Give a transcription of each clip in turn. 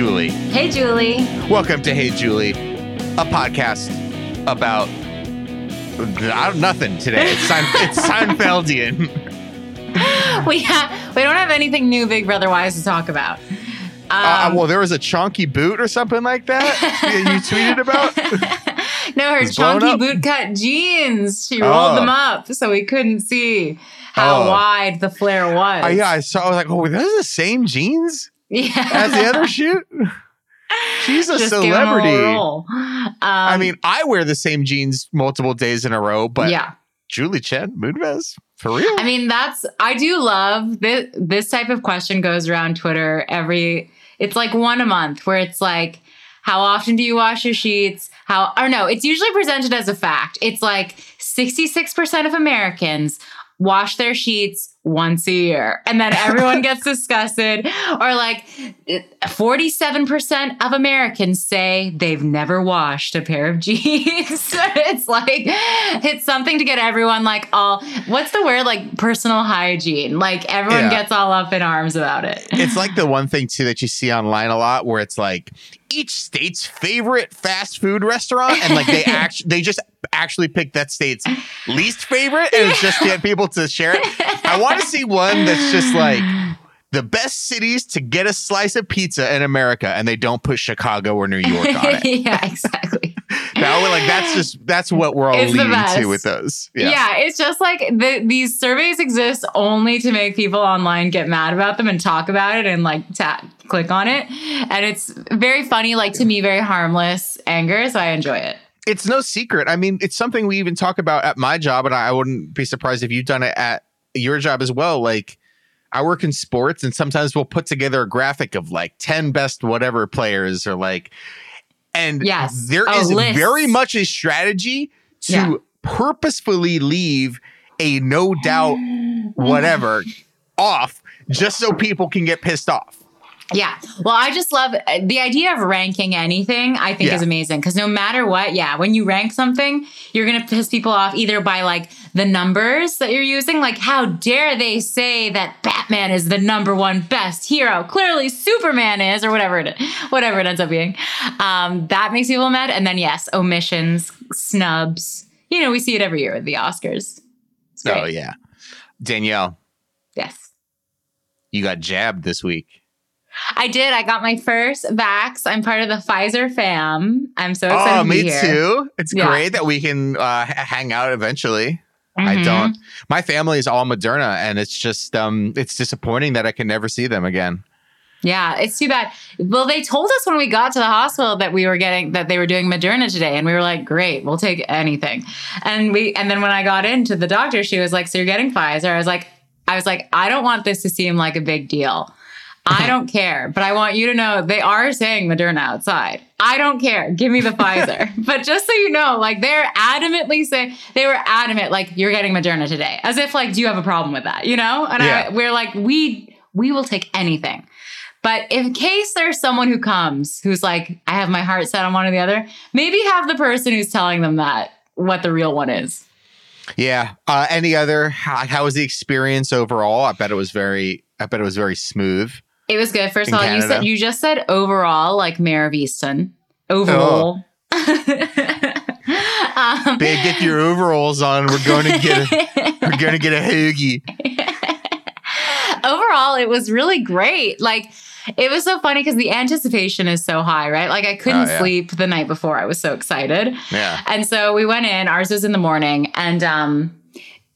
Julie. Hey, Julie. Welcome to Hey Julie, a podcast about uh, nothing today. It's, Sein- it's Seinfeldian. We ha- we don't have anything new, Big Brother wise, to talk about. Uh, Um, well, there was a chunky boot or something like that you tweeted about. no, her chunky bootcut jeans. She Oh. rolled them up so we couldn't see how Oh. wide the flare was. Uh, yeah, I saw. I was like, oh, those are the same jeans yeah. as the other shoot. She's a Just give 'em a celebrity. Um, I mean, I wear the same jeans multiple days in a row, but yeah. Julie Chen, Moonves, for real. I mean, that's I do love this. This type of question goes around Twitter every. It's like one a month where it's like, how often do you wash your sheets? How or no, it's usually presented as a fact. It's like sixty six percent of Americans wash their sheets once a year, and then everyone gets disgusted. Or like forty seven percent of Americans say they've never washed a pair of jeans. it's like it's something to get everyone like all what's the word like personal hygiene like everyone Yeah. gets all up in arms about it it's like the one thing too that you see online a lot where it's like each state's favorite fast food restaurant and like they actually they just actually pick that state's least favorite and it's just to get people to share it. I want to see one that's just like the best cities to get a slice of pizza in america and they don't put chicago or new york on it. Yeah exactly. That like that's just that's what we're all It's leading to with those. Yeah. it's just like the, these surveys exist only to make people online get mad about them and talk about it and like tap click on it. And it's very funny like to me very harmless anger so i enjoy it it's no secret. I mean, it's something we even talk about at my job, and I wouldn't be surprised if you've done it at your job as well. Like, I work in sports, and sometimes we'll put together a graphic of like 10 best whatever players, or like, and Yes, there is list. very much a strategy to Yeah. purposefully leave a no doubt whatever off just so people can get pissed off. Yeah. Well, I just love uh, the idea of ranking anything, I think Yeah. is amazing because no matter what, yeah, when you rank something, you're going to piss people off either by like the numbers that you're using. Like, how dare they say that Batman is the number one best hero? Clearly, Superman is, or whatever it, whatever it ends up being. Um, that makes people mad. And then, yes, omissions, snubs. You know, we see it every year with the Oscars. Oh, yeah. Danielle, Yes. you got jabbed this week. I did. I got my first vax. I'm part of the Pfizer fam. I'm so excited Oh, to be me here. too. It's Yeah. great that we can uh, hang out eventually. I Mhm. don't. My family is all Moderna, and it's just um, it's disappointing that I can never see them again. Yeah, it's too bad. Well, they told us when we got to the hospital that we were getting that they were doing Moderna today, and we were like, "Great, we'll take anything." And we, and then when I got into the doctor, she was like, "So you're getting Pfizer?" I was like, "I was like, I don't want this to seem like a big deal. I don't care, but I want you to know they are saying Moderna outside. I don't care. Give me the Pfizer." But just so you know, like they're adamantly saying they were adamant, like you're getting Moderna today, as if like, do you have a problem with that? You know? And Yeah. I, we're like, we we will take anything. But in case there's someone who comes who's like, I have my heart set on one or the other, maybe have the person who's telling them that what the real one is. Yeah. Uh, any other? How, how was the experience overall? I bet it was very. I bet it was very smooth. It was good. First of all, you said you just said overall, like Mare of Easttown. Overall. um, Babe, get your overalls on. We're going to get a. We're going to get a hoagie. overall, it was really great. Like, it was so funny because the anticipation is so high, right? Like, I couldn't Oh, yeah. sleep the night before. I was so excited. Yeah. And so we went in, ours was in the morning, and um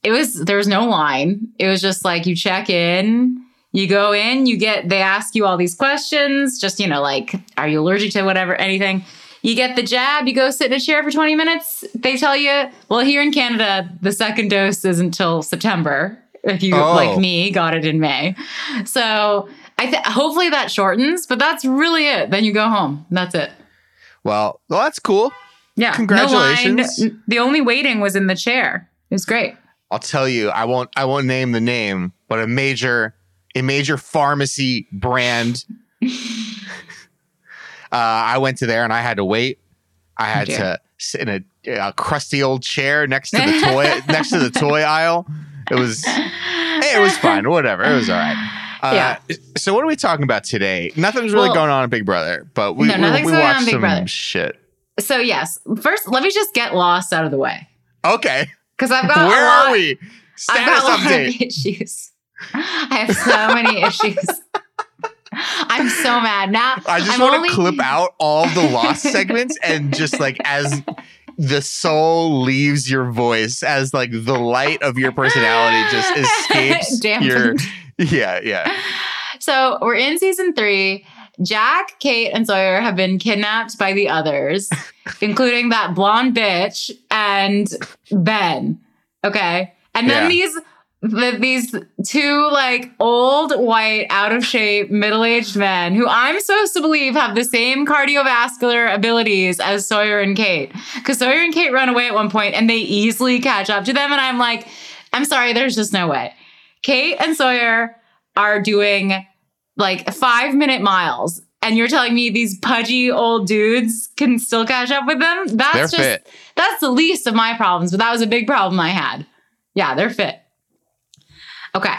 it was there was no line. It was just like you check in, you go in, you get they ask you all these questions, just you know, like, are you allergic to whatever, anything. You get the jab, you go sit in a chair for 20 minutes. They tell you, well, here in Canada, the second dose isn't until September. If you, Oh. like me, got it in May. So I th- hopefully that shortens, but that's really it. Then you go home. That's it. Well, well, that's cool. Yeah. Congratulations. No line. The only waiting was in the chair. It was great. I'll tell you. I won't. I won't name the name, but a major, a major pharmacy brand. uh, I went to there and I had to wait. I had to sit in a, a crusty old chair next to the toy next to the toy aisle. It was it was fine. Whatever. It was all right. Uh, So what are we talking about today? Nothing's really Well- going on in Big Brother, but we No, we, we going on watched Big some Brother. shit. So yes, first let me just get lost out of the way Okay, because I've got where lot, are we? I've Status got a lot update. issues. I have so many issues. I'm so mad now. I just I'm want only- to clip out all the lost segments and just like as the soul leaves your voice, as like the light of your personality just escapes Dampened. your. Yeah, yeah. So we're in season three. Jack, Kate, and Sawyer have been kidnapped by the others, including that blonde bitch and Ben. Okay. And then Yeah. these the, these two like old white out of shape middle-aged men who i'm supposed to believe have the same cardiovascular abilities as sawyer and kate. Because sawyer and kate run away at one point and they easily catch up to them and i'm like i'm sorry there's just no way. Kate and sawyer are doing like five minute miles and you're telling me these pudgy old dudes can still catch up with them? That's They're just fit. that's the least of my problems but that was a big problem i had. Yeah they're fit Okay.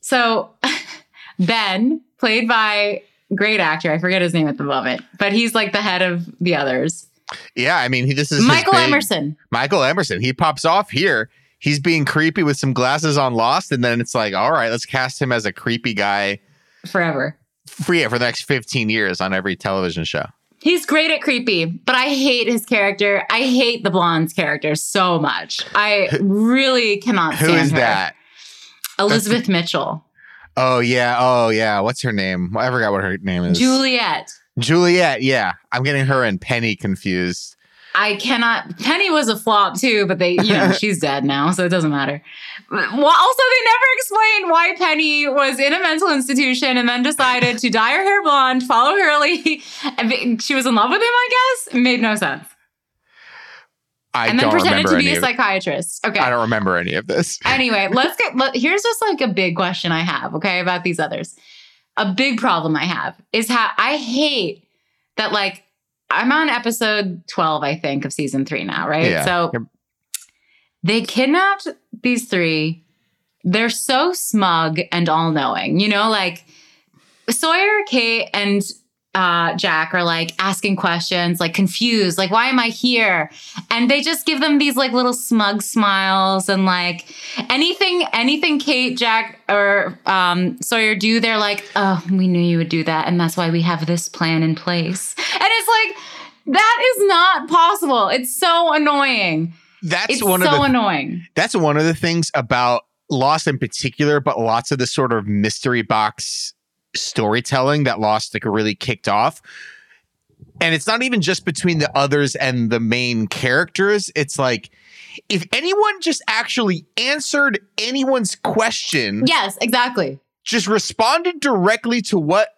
So Ben, played by great actor, I forget his name at the moment, but he's like the head of the others. Yeah, I mean, he, this is Michael big- Emerson. Michael Emerson. He pops off here. He's being creepy with some glasses on Lost, and then it's like, all right, let's cast him as a creepy guy Forever. for yeah, for the next 15 years on every television show. He's great at creepy, but I hate his character. I hate the blonde's character so much. I really cannot Who stand is her. that? Elizabeth Mitchell. Oh yeah, oh yeah. What's her name? I forgot what her name is. Juliet. Juliet. Yeah, I'm getting her and Penny confused. I cannot. Penny was a flop too, but they, you know, she's dead now, so it doesn't matter. Well, also, they never explained why Penny was in a mental institution and then decided to dye her hair blonde, follow Hurley. and She was in love with him, I guess. It made no sense. I and then pretended to be a psychiatrist. Okay. I don't remember any of this. anyway, let's get. Let, here's just like a big question I have. Okay, about these others. A big problem I have is how I hate that. Like, I'm on episode 12, I think, of season three now, right? Yeah. So Yep. they kidnapped these three. They're so smug and all knowing, you know, like Sawyer, Kate, and uh, Jack are like asking questions, like confused, like, why am I here? And they just give them these like little smug smiles and like anything, anything Kate, Jack, or um, Sawyer do, they're like, oh, we knew you would do that. And that's why we have this plan in place. And it's like, that is not possible. It's so annoying. That's It's one so of the annoying. that's one of the things about Lost in particular, but lots of the sort of mystery box storytelling that Lost like really kicked off. And it's not even just between the others and the main characters. It's like if anyone just actually answered anyone's question, Yes, exactly. just responded directly to what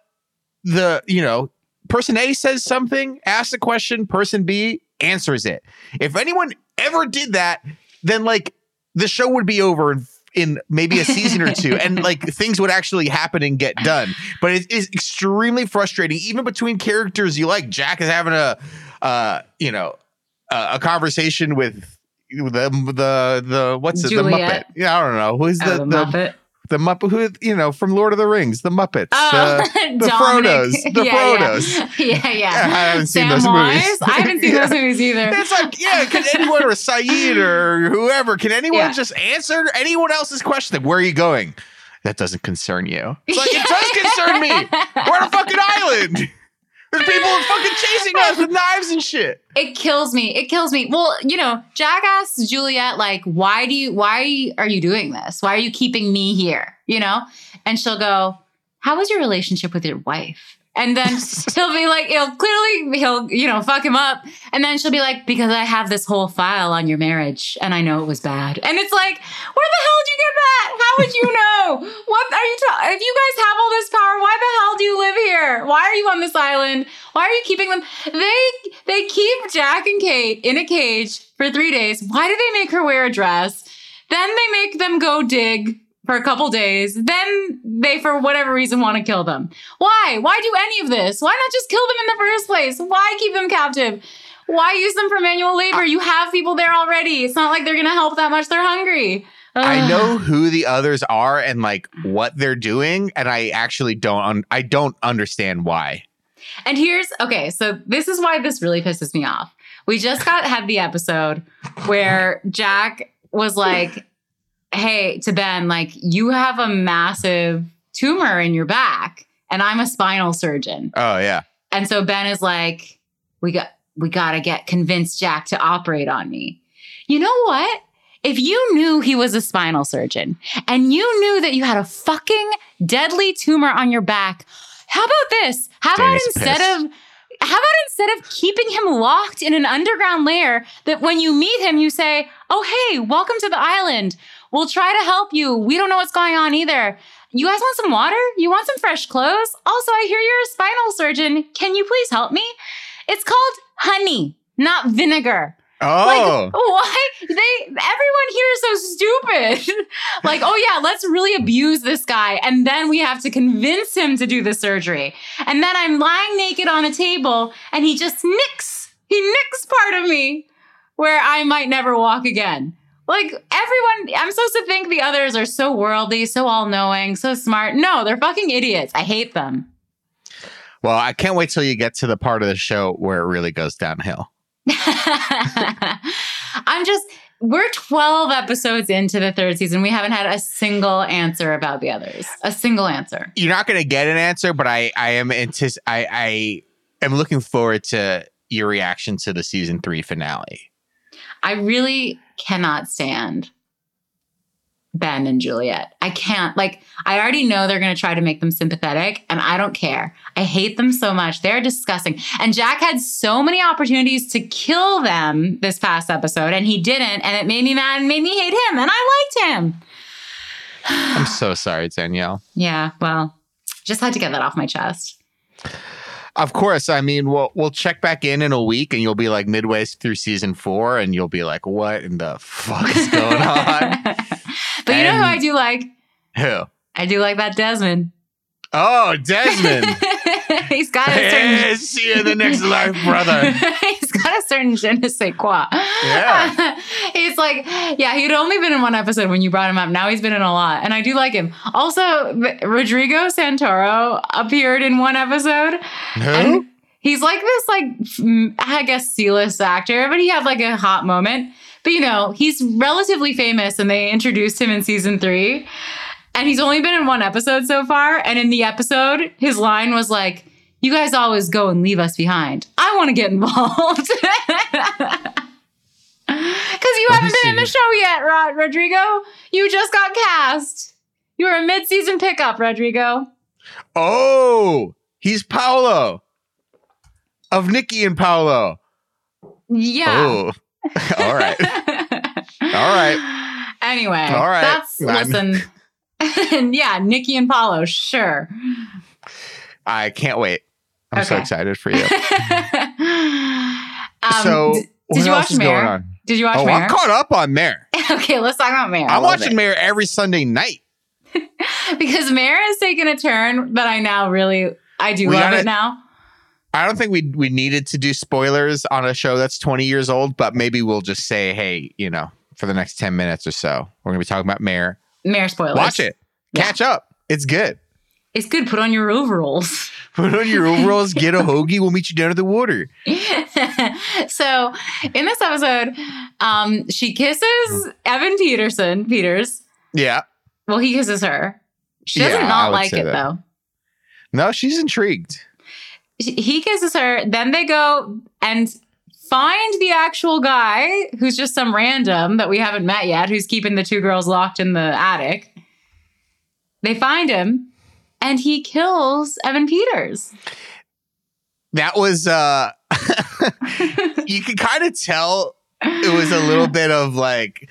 the, you know, person A says something, asks a question, person B answers it. If anyone ever did that, then like the show would be over in, in maybe a season or two and like things would actually happen and get done. But it is extremely frustrating, even between characters you like. Jack is having a, uh, you know, a, a conversation with. The the the what's it the Muppet yeah I don't know who's Oh, the, the, the Muppet. The Muppet who you know from Lord of the Rings, the Muppets. Oh, the, the Frodos, the yeah, Frodos. Yeah, yeah. yeah. I haven't seen those Wise? movies. I haven't seen Yeah. those movies either. It's like, yeah, can anyone or Sayid or whoever, can anyone just answer anyone else's question? Like, where are you going? That doesn't concern you. It's like, it does concern me. We're on a fucking island. There's people are fucking chasing us with knives and shit. It kills me. It kills me. Well, you know, Jack asks Juliet, like, why do you, why are you doing this? Why are you keeping me here? You know? And she'll go, how was your relationship with your wife? And then she'll be like, he'll clearly, he'll, you know, fuck him up. And then she'll be like, because I have this whole file on your marriage and I know it was bad. And it's like, where the hell did you get that? How would you know? What are you, ta- if you guys have all this power, why the hell do you live here? Why are you on this island? Why are you keeping them? They, they keep Jack and Kate in a cage for three days. Why do they make her wear a dress? Then they make them go dig for a couple days. Then they, for whatever reason, want to kill them. Why? Why do any of this? Why not just kill them in the first place? Why keep them captive? Why use them for manual labor? You have people there already. It's not like they're going to help that much. They're hungry. I know who the others are and like what they're doing, and I actually don't. Un- I don't understand why. And here's okay, so this is why this really pisses me off. We just got had the episode where Jack was like, "Hey, to Ben, like you have a massive tumor in your back, and I'm a spinal surgeon." Oh yeah, And so Ben is like, "We got we got to get convince Jack to operate on me." You know what? If you knew he was a spinal surgeon and you knew that you had a fucking deadly tumor on your back, how about this? How about instead pissed. of how about instead of keeping him locked in an underground lair that when you meet him you say, "Oh hey, welcome to the island. We'll try to help you. We don't know what's going on either. You guys want some water? You want some fresh clothes? Also, I hear you're a spinal surgeon. Can you please help me?" It's called honey, not vinegar. oh, Like, why? They everyone here is so stupid. like, oh yeah, let's really abuse this guy. And then we have to convince him to do the surgery. And then I'm lying naked on a table and he just nicks. He nicks part of me where I might never walk again. Like everyone, I'm supposed to think the others are so worldly, so all knowing, so smart. No, they're fucking idiots. I hate them. well, I can't wait till you get to the part of the show where it really goes downhill. I'm just, we're 12 episodes into the third season. We haven't had a single answer about the others. A single answer. You're not going to get an answer, but I, I am antici- I, I am looking forward to your reaction to the season three finale. I really cannot stand Ben and Juliet. I can't. Like, I already know they're going to try to make them sympathetic, and I don't care. I hate them so much. They're disgusting. And Jack had so many opportunities to kill them this past episode, and he didn't. And it made me mad and made me hate him. And I liked him. I'm so sorry, Danielle. Yeah, well, just had to get that off my chest. Of course, I mean we'll we'll check back in in a week, and you'll be like midway through season four, and you'll be like, "What in the fuck is going on?" but you know who I do like? Who? I do like that Desmond. Oh, Desmond. He's got a certain. hey, see you in the next life, brother. He's got a certain je ne sais quoi. Yeah. he's like, yeah, he'd only been in one episode when you brought him up. Now he's been in a lot. And I do like him. Also, Rodrigo Santoro appeared in one episode. Who? He's like this, like, I guess C-list actor, but he had like a hot moment. But you know, he's relatively famous and they introduced him in season three. And he's only been in one episode so far. And in the episode, his line was like, You guys always go and leave us behind. I want to get involved. Because you Let haven't been in the show yet, Rod- Rodrigo. You just got cast. You were a mid season pickup, Rodrigo. Oh, he's Paulo of Nikki and Paulo. Yeah. Oh, all right. All right. Anyway, All right. that's I'm- listen. and yeah, Nikki and Paulo, sure. I can't wait. I'm so excited for you. um, so, d- did you watch Mare? going on? Did you watch Oh, Mare? I'm caught up on Mare. okay, let's talk about Mare. I'm watching bit. Mare every Sunday night. because Mare has taken a turn that I now really I do We love gotta- it now. I don't think we we needed to do spoilers on a show that's 20 years old, but maybe we'll just say, hey, you know, for the next 10 minutes or so, we're gonna be talking about Mare. Mare spoilers. Watch it, Yeah. catch up. It's good. It's good. Put on your overalls. Put on your overalls, get a hoagie. We'll meet you down at the water. so in this episode, um, she kisses Evan Peterson Peters. Yeah. Well, he kisses her. She does Yeah, not like it that. though. No, she's intrigued. He kisses her. Then they go and find the actual guy who's just some random that we haven't met yet, who's keeping the two girls locked in the attic. They find him, and he kills Evan Peters. That was uh you can kind of tell it was a little bit of like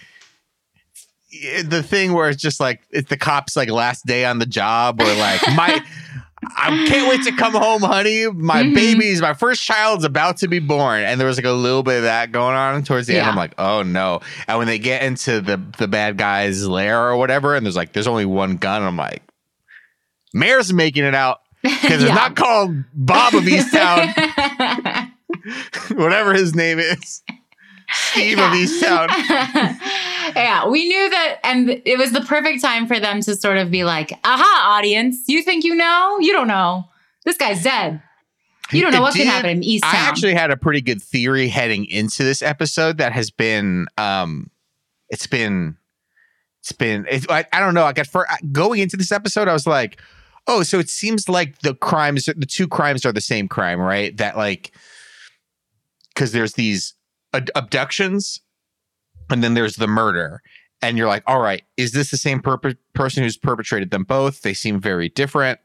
the thing where it's just like it's the cops like last day on the job or like my I can't wait to come home, honey. My Mhm. baby's my first child's about to be born. And there was like a little bit of that going on towards the end. I'm like, oh no. And when they get into the the bad guy's lair or whatever, and there's like there's only one gun, I'm like, Mare's making it out. Because it's not called Bob of Easttown, whatever his name is. Steve of Yeah. Easttown. Yeah, we knew that, and it was the perfect time for them to sort of be like, aha, audience, you think you know? You don't know. This guy's dead. You don't know It what did- can happen in East I actually had a pretty good theory heading into this episode that has been um it's been it's been it, I, I don't know I got for going into this episode I was like oh so it seems like the crimes the two crimes are the same crime right that like cuz there's these abductions and then there's the murder and you're like all right is this the same perp- person who's perpetrated them both they seem very different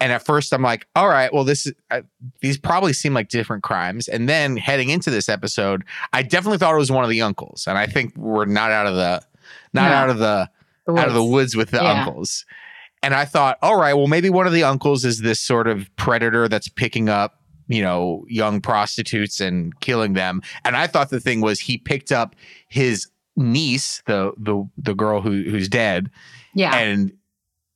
and at first I'm like all right well this is I, these probably seem like different crimes. And then heading into this episode, I definitely thought it was one of the uncles. And I think we're not out of the not No. out of the The out of the woods. woods with the Yeah. uncles. And I thought, all right, well, maybe one of the uncles is this sort of predator that's picking up, you know, young prostitutes and killing them. And I thought the thing was he picked up his niece, the the the girl who who's dead, Yeah. and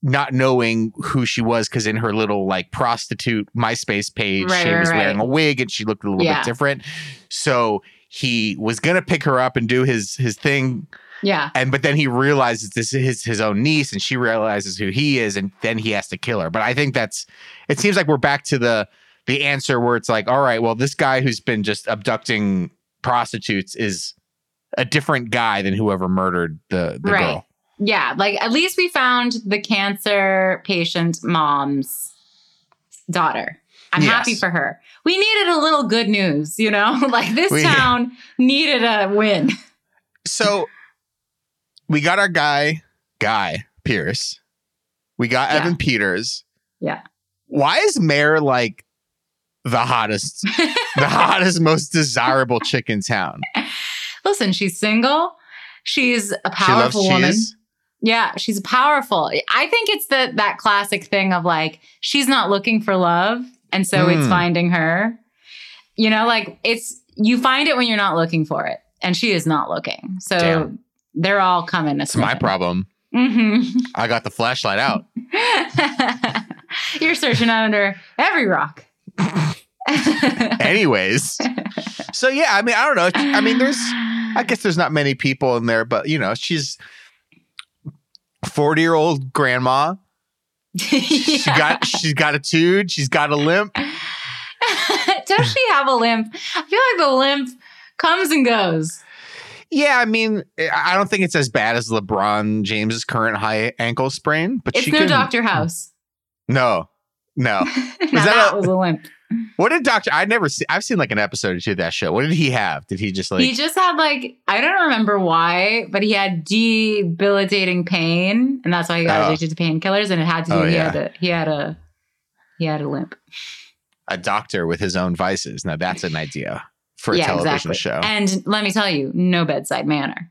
not knowing who she was because in her little like prostitute MySpace page, Right, she right, was wearing a wig and she looked a little Yeah. bit different. So he was gonna pick her up and do his his thing, yeah. and but then he realizes this is his, his own niece, and she realizes who he is, and then he has to kill her. But I think that's it. Seems like we're back to the the answer where it's like, all right, well, this guy who's been just abducting prostitutes is a different guy than whoever murdered the the Right. girl. Yeah. Like at least we found the cancer patient mom's daughter. I'm Yes. happy for her. We needed a little good news, you know? like this We- town needed a win. So we got our guy, Guy Pearce. We got Yeah. Evan Peters. Yeah. Why is Mare like the hottest, the hottest, most desirable chick in town? Listen, she's single. She's a She powerful woman. cheese. Yeah, she's powerful. I think it's the that classic thing of like she's not looking for love, and so it's Mm. finding her. You know, like it's you find it when you're not looking for it, and she is not looking. So Damn. they're all coming. It's my problem. hmm I got the flashlight out. you're searching under every rock. Anyways, so yeah, I mean, I don't know. I mean, there's, I guess there's not many people in there, but you know, she's forty year old grandma. She got, she's got a tude. She's got a limp. Does she have a limp? I feel like the limp comes and goes. Yeah, I mean, I don't think it's as bad as LeBron James's current high ankle sprain, but It's no can, Doctor House. No, no. now that that, a- was a limp. What did Doctor? I never see. I've seen like an episode or two of that show. What did he have? Did he just like? he just had like I don't remember why, but he had debilitating pain, and that's why he got Oh. addicted to painkillers. And it had to do. Oh, he yeah. had a he had a he had a limp. a doctor with his own vices. Now that's an idea for a yeah, television exactly. show. And let me tell you, no bedside manner.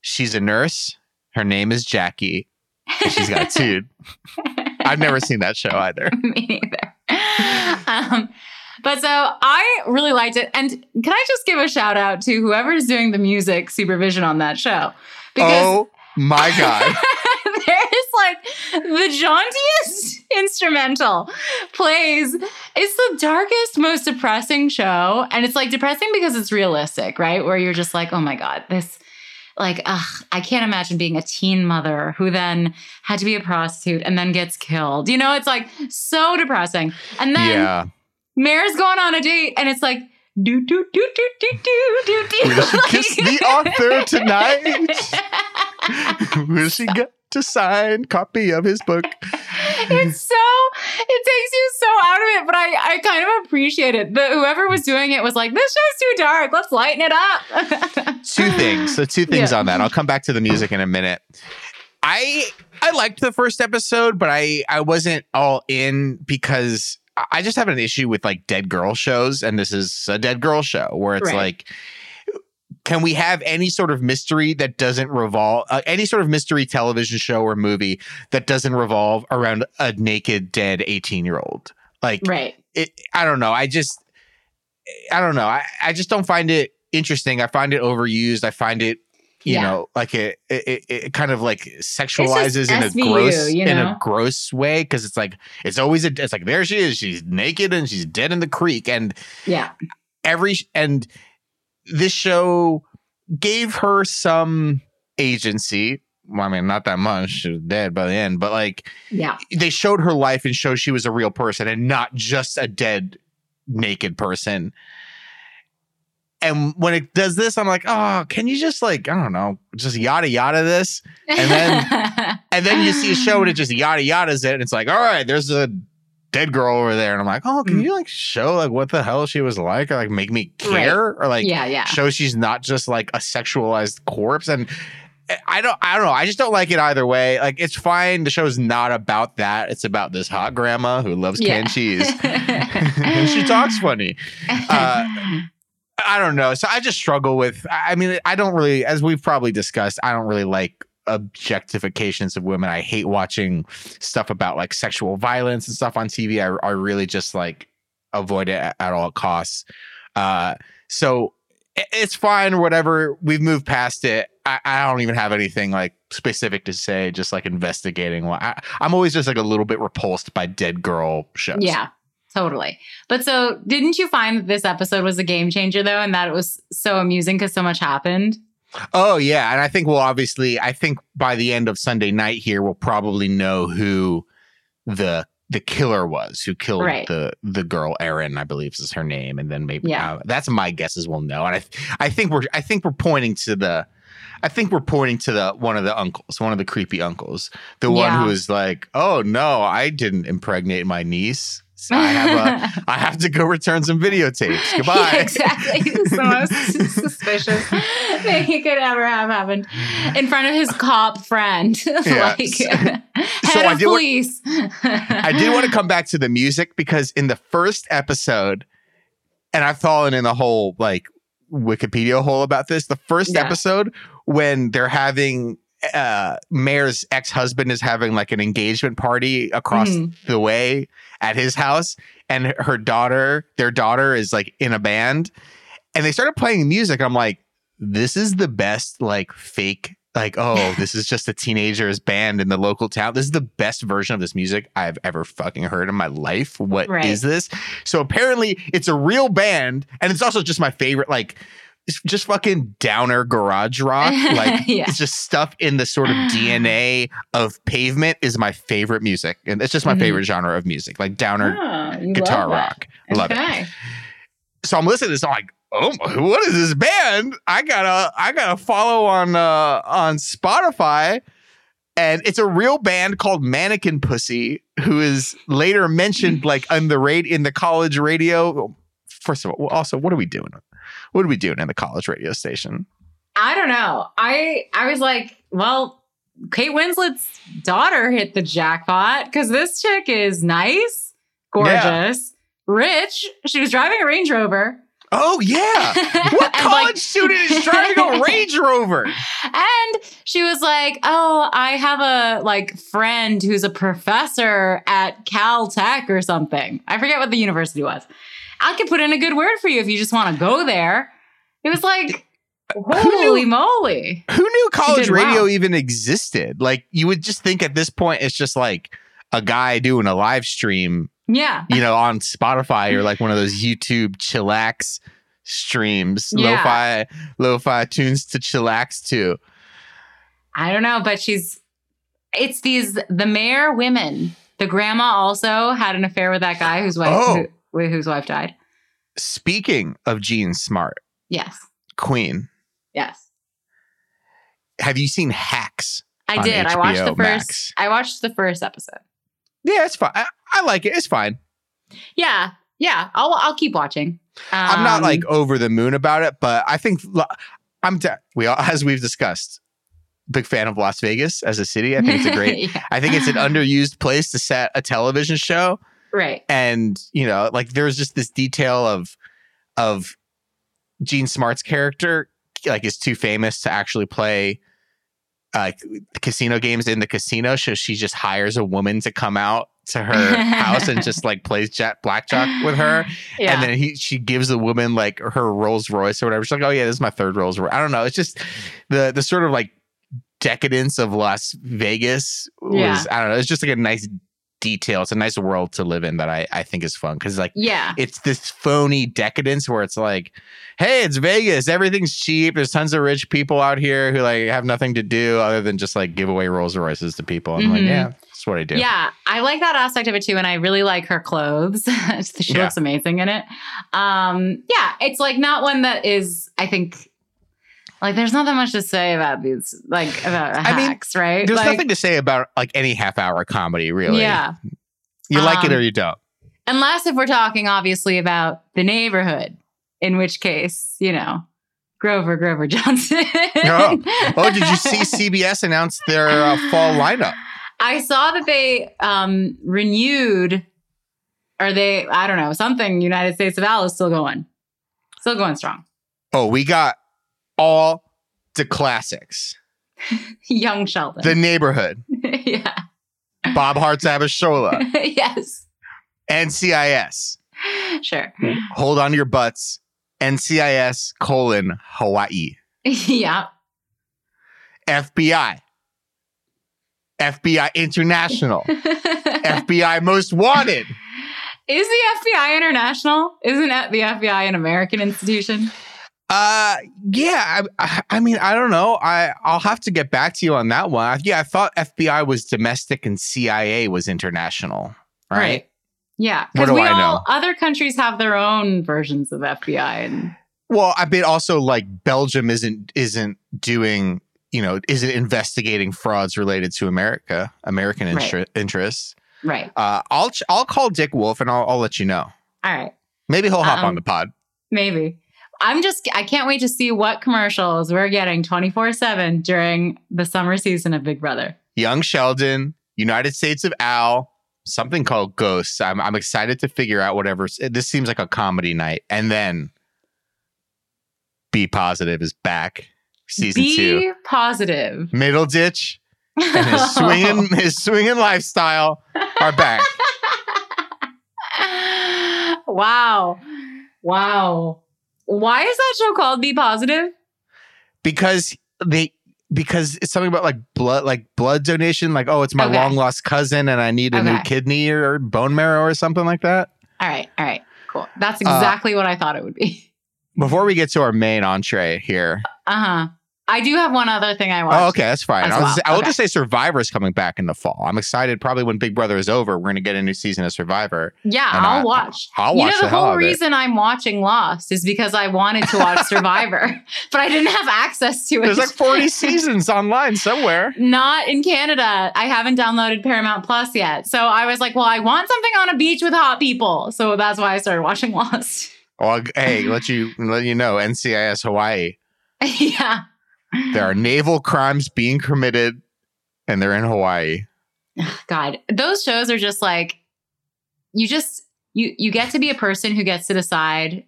She's a nurse. Her name is Jackie. She's got a tude. I've never seen that show either. me neither. Um, but so I really liked it. And can I just give a shout out to whoever's doing the music supervision on that show? Because oh my god! there's like the jauntiest instrumental plays. It's the darkest, most depressing show. And it's like depressing because it's realistic, right? Where you're just like, oh my God, this like, ugh, I can't imagine being a teen mother who then had to be a prostitute and then gets killed. You know, it's like so depressing. And then yeah, Mare's going on a date and it's like, do, do, do, do, do, do, do, do. will she kiss the author tonight? Will she get to sign copy of his book? it's so it takes you so out of it but i i kind of appreciate it the whoever was doing it was like this show's too dark let's lighten it up two things. So two things Yeah. on that. I'll come back to the music in a minute. I I liked the first episode, but I I wasn't all in because I- I just have an issue with like dead girl shows, and this is a dead girl show where it's Right. like. Can we have any sort of mystery that doesn't revolve, uh, any sort of mystery television show or movie that doesn't revolve around a naked, dead 18 year old? Like, right it, I don't know. I just, I don't know. I, I just don't find it interesting. I find it overused. I find it, you Yeah. know, like it, it, it kind of like sexualizes in a gross, you in a gross way. Cause it's like, it's always, a, it's like, there she is. She's naked and she's dead in the creek. And yeah every, and this show gave her some agency. Well, I mean, not that much. She was dead by the end, but like Yeah. they showed her life and showed she was a real person and not just a dead naked person. And when it does this, I'm like, oh, can you just like, I don't know, just yada yada this? And then- And then you see a show and it just yada yadas it, and it's like, all right, there's a dead girl over there, and I'm like, oh, can Mm. you like show like what the hell she was like, or like make me care, or like yeah, yeah. show she's not just like a sexualized corpse and I don't I don't know. I just don't like it either way. Like it's fine. The show's not about that. It's about this hot grandma who loves Yeah. canned cheese. and she talks funny. Uh, I don't know. So I just struggle with I I mean, I don't really as we've probably discussed, I don't really like objectifications of women. I hate watching stuff about like sexual violence and stuff on TV. I, I really just like avoid it at, all costs. Uh, so it's fine whatever. We've moved past it. I, I don't even have anything like specific to say. Just like investigating. I, I'm always just like a little bit repulsed by dead girl shows. Yeah, totally. But so, didn't you find this episode was a game changer though, and that it was so amusing because so much happened? Oh yeah, and I think we'll obviously. I think by the end of Sunday night here, we'll probably know who the the killer was who killed Right. the the girl Erin, I believe is her name, and then maybe Yeah. uh, that's my guess as we'll know. And I I think we're I think we're pointing to the. I think we're pointing to the one of the uncles, one of the creepy uncles, the one Yeah. who is like, "Oh no, I didn't impregnate my niece. So I have a, I have to go return some videotapes. Goodbye." Yeah, exactly. It's the most suspicious thing he could ever have happened in front of his cop friend. Yeah. like, So- head so I of wa- police. I did want to come back to the music because in the first episode, and I've fallen in the whole like Wikipedia hole about this. The first Yeah. episode when they're having uh Mare's ex-husband is having like an engagement party across Mhm. the way at his house and her daughter, their daughter is like in a band and they started playing music. I'm like, this is the best like fake like oh this is just a teenager's band in the local town this is the best version of this music i've ever fucking heard in my life What is Right. this so apparently it's a real band and it's also just my favorite like it's just fucking downer garage rock like Yeah. it's just stuff in the sort of dna of pavement is my favorite music and it's just my Mhm. favorite genre of music like downer Oh, guitar rock I love it so I'm listening to this. I'm like, oh, my- what is this band? I gotta, I gotta follow on uh, on Spotify, and it's a real band called Mannequin Pussy, who is later mentioned like on the rate in the college radio. First of all, also, what are we doing? What are we doing in the college radio station? I don't know. I I was like, well, Kate Winslet's daughter hit the jackpot because this chick is nice, gorgeous, rich. She was driving a Range Rover. Oh yeah, what college like- student is driving a Range Rover? And she was like, "Oh, I have a like friend who's a professor at Caltech or something. I forget what the university was. I could put in a good word for you if you just want to go there." It was like, holy moly! Who knew college radio well. even existed? Like you would just think at this point it's just like a guy doing a live stream, Yeah, you know, on Spotify or like one of those YouTube chillax streams, Yeah. lo-fi, lo-fi tunes to chillax to. I don't know, but she's. It's these the Mare women. The grandma also had an affair with that guy whose wife Oh. who, whose wife died. Speaking of Jean Smart, Yes, Queen, yes. have you seen Hacks? I did. I watched the first. Max. I watched the first episode. Yeah, it's fine. I, I like it. It's fine. Yeah, yeah. I'll I'll keep watching. I'm not Um, like over the moon about it, but I think I'm. De- we all, as we've discussed, big fan of Las Vegas as a city. I think it's a great. Yeah, I think it's an underused place to set a television show, right. and you know, like there's just this detail of of Jean Smart's character, like is too famous to actually play uh, casino games in the casino, so she just hires a woman to come out to her house and just like plays jet blackjack with her. Yeah. And then he she gives the woman like her Rolls Royce or whatever. She's like, oh yeah, this is my third Rolls Royce. I don't know. It's just the the sort of like decadence of Las Vegas was Yeah. I don't know. It's just like a nice detail. It's a nice world to live in that I, I think is fun because like Yeah. it's this phony decadence where it's like, hey, it's Vegas, everything's cheap. There's tons of rich people out here who like have nothing to do other than just like give away Rolls Royces to people. I'm like, Mhm. yeah, that's what I do. Yeah, I like that aspect of it too, and I really like her clothes. she Yeah. looks amazing in it. Um, yeah, it's like not one that is. I think like there's not that much to say about these like about I mean, hacks, right? There's like, nothing to say about like any half hour comedy, really. Yeah, You like it Um, or you don't. unless if we're talking obviously about the neighborhood, in which case you know Grover Grover Johnson. Oh. Oh, did you see CBS announce their uh, fall lineup? I saw that they um renewed or they I don't know, something United States of Al is still going. Still going strong. Oh, we got all the classics. Young Sheldon. The Neighborhood, yeah. Bob Hearts Abishola, yes. NCIS. Sure. Hold on to your butts. NCIS colon Hawaii. yeah. FBI. FBI International. FBI Most Wanted. Is the FBI international? Isn't the FBI an American institution? Uh, yeah. I, I, mean, I don't know. I I'll have to get back to you on that one. I, yeah, I thought FBI was domestic and CIA was international. Right. Yeah. What Because do we I all know? other countries have their own versions of FBI and Well, I bet also like Belgium isn't isn't doing you know isn't investigating frauds related to America American Right. inter- interests. right. Uh, I'll ch- I'll call Dick Wolf and I'll I'll let you know. All right. Maybe he'll hop Um, on the pod. Maybe. I'm just, I can't wait to see what commercials we're getting 24 7 during the summer season of Big Brother. Young Sheldon, United States of Al, something called Ghosts. I'm I'm excited to figure out whatever. This seems like a comedy night, and then B Positive is back, season Be two. positive. Middleditch and his swinging his swinging lifestyle are back. wow. Wow. Why is that show called B Positive? because they because it's something about like blood like blood donation like oh it's my Okay. long lost cousin and i need a new kidney or bone marrow or something like that All right. All right. Cool. Uh, That's exactly what I thought it would be. before we get to our main entree here Uh huh. I do have one other thing I oh, watched. oh okay that's fine as i, was, well. I will Okay. just say Survivor is coming back in the fall i'm excited probably when big brother is over we're going to get a new season of survivor Yeah, I'll I- watch. I'll you watch know, the the, whole reason I'm watching Lost is because I wanted to watch Survivor, but I didn't have access to it. there's like 40 seasons online somewhere Not in Canada. I haven't downloaded Paramount Plus yet. So I was like, well, I want something on a beach with hot people. So that's why I started watching Lost. well hey let you let you know ncis hawaii yeah. There are naval crimes being committed and they're in hawaii God, those shows are just like you just you you get to be a person who gets to decide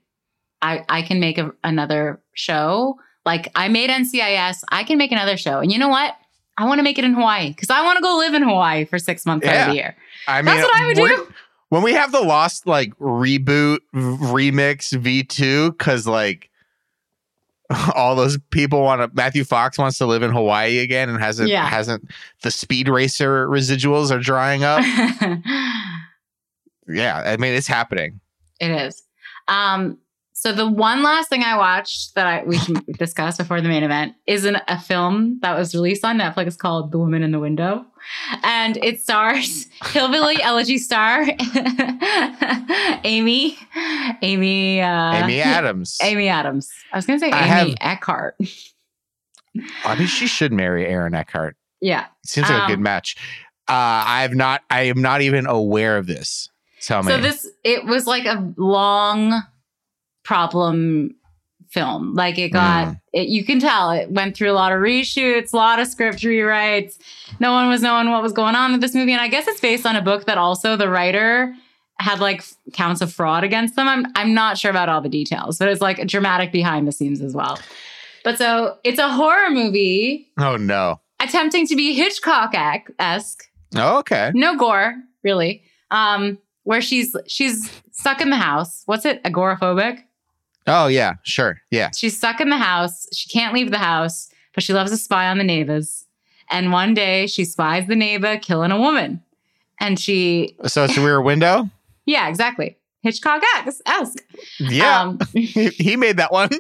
I I can make a, another show. Like I made NCIS, I can make another show. And you know what? I want to make it in Hawaii because I want to go live in Hawaii for six months out of the year. I mean, That's what I would do. when we have the Lost like reboot remix V two, because like all those people want to. Matthew Fox wants to live in Hawaii again, and hasn't Yeah. hasn't the Speed Racer residuals are drying up. yeah, I mean it's happening. It is. Um, so the one last thing I watched that I we can discuss before the main event is an, a film that was released on Netflix called The Woman in the Window, and it stars Hillbilly Elegy star Amy, Amy, uh, Amy Adams. Amy Adams. I was gonna say I Amy have- Eckhart. I mean, she should marry Aaron Eckhart. Yeah. Seems like a good Um, match. Uh, I've not. I am not even aware of this. Tell me. So this it was like a long problem film. Like it got Mm. it you can tell it went through a lot of reshoots, a lot of script rewrites. No one was knowing what was going on with this movie and I guess it's based on a book that also the writer had like counts of fraud against them. I'm I'm not sure about all the details, but it's like a dramatic behind the scenes as well. But so it's a horror movie oh no. attempting to be Hitchcock esque Oh, okay. no gore really um where she's she's stuck in the house what's it agoraphobic Oh yeah. Sure. Yeah. she's stuck in the house she can't leave the house but she loves to spy on the neighbors and one day she spies the neighbor killing a woman and she, So it's a rear window. yeah, exactly. Hitchcock esque. Yeah, Um, he, he made that one.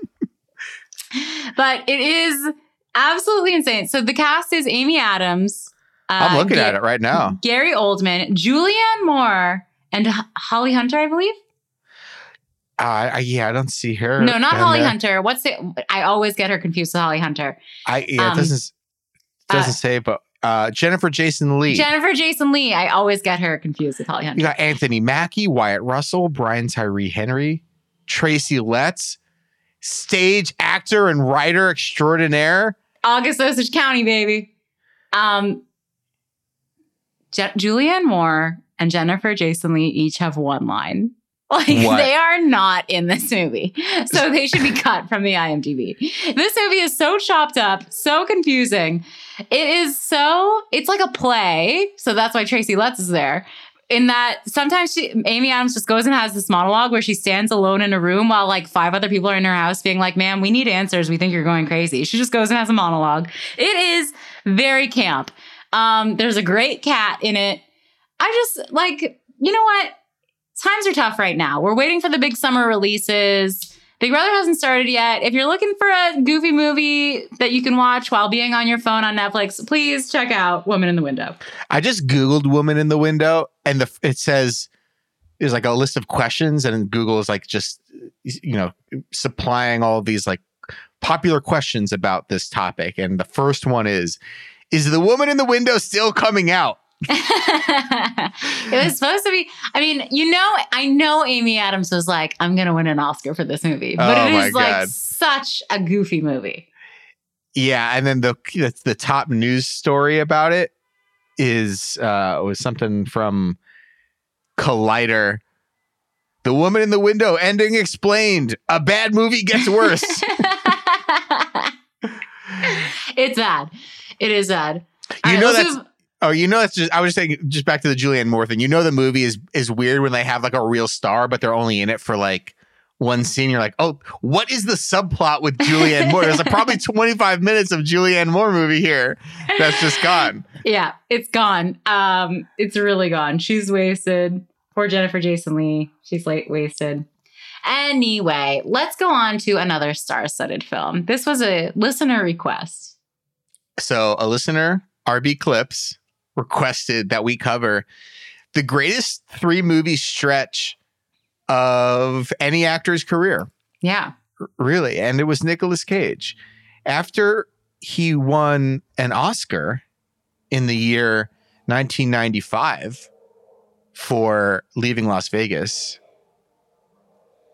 but it is absolutely insane. So the cast is Amy Adams. uh, I'm looking Ga- at it right now. Gary Oldman, Julianne Moore, and H- Holly Hunter, I believe. Uh, I, yeah, I don't see her. No, not Holly. Hunter. What's it? I always get her confused with Holly Hunter. I yeah, Um, it doesn't doesn't uh, say, but uh, Jennifer Jason Leigh. Jennifer Jason Leigh. I always get her confused with Holly Hunter. you got Anthony Mackie, Wyatt Russell, Brian Tyree Henry, Tracy Letts, stage actor and writer extraordinaire. August Osage County, baby. Um, Je- Julianne Moore and Jennifer Jason Leigh each have one line. Like What? they are not in this movie, so they should be cut from the IMDb. This movie is so chopped up, so confusing. It is so. It's like a play, so that's why Tracy Letts is there. In that sometimes she, Amy Adams just goes and has this monologue where she stands alone in a room while like five other people are in her house being like, "Ma'am, we need answers. We think you're going crazy." She just goes and has a monologue. It is very camp. Um, there's a great cat in it. I just like, you know what? Times are tough right now. We're waiting for the big summer releases. Big Brother hasn't started yet. If you're looking for a goofy movie that you can watch while being on your phone on Netflix, please check out Woman in the Window. I just googled "woman in the window" and the it says there's like a list of questions, and Google is like just you know supplying all these like popular questions about this topic, and the first one is. Is the woman in the window still coming out? it was supposed to be. I mean, you know, I know Amy Adams was like, "I'm going to win an Oscar for this movie," but Oh it is like such a goofy movie. Yeah, and then the the top news story about it is uh was something from Collider. The woman in the window ending explained. A bad movie gets worse. it's bad. It is bad. You right, know let's that's- oh, you know that's just I was just saying just back to the Julianne Moore thing. You know the movie is is weird when they have like a real star, but they're only in it for like one scene. You're like, oh, what is the subplot with Julianne Moore? There's like probably 25 minutes of Julianne Moore movie here that's just gone. yeah, it's gone. Um, it's really gone. She's wasted. Poor Jennifer Jason Leigh. She's late wasted. Anyway, let's go on to another star-studded film. This was a listener request. So a listener, RB Clips, requested that we cover the greatest three movie stretch of any actor's career. Yeah. Really. And it was Nicolas Cage. After he won an Oscar in the year 1995 for leaving Las Vegas,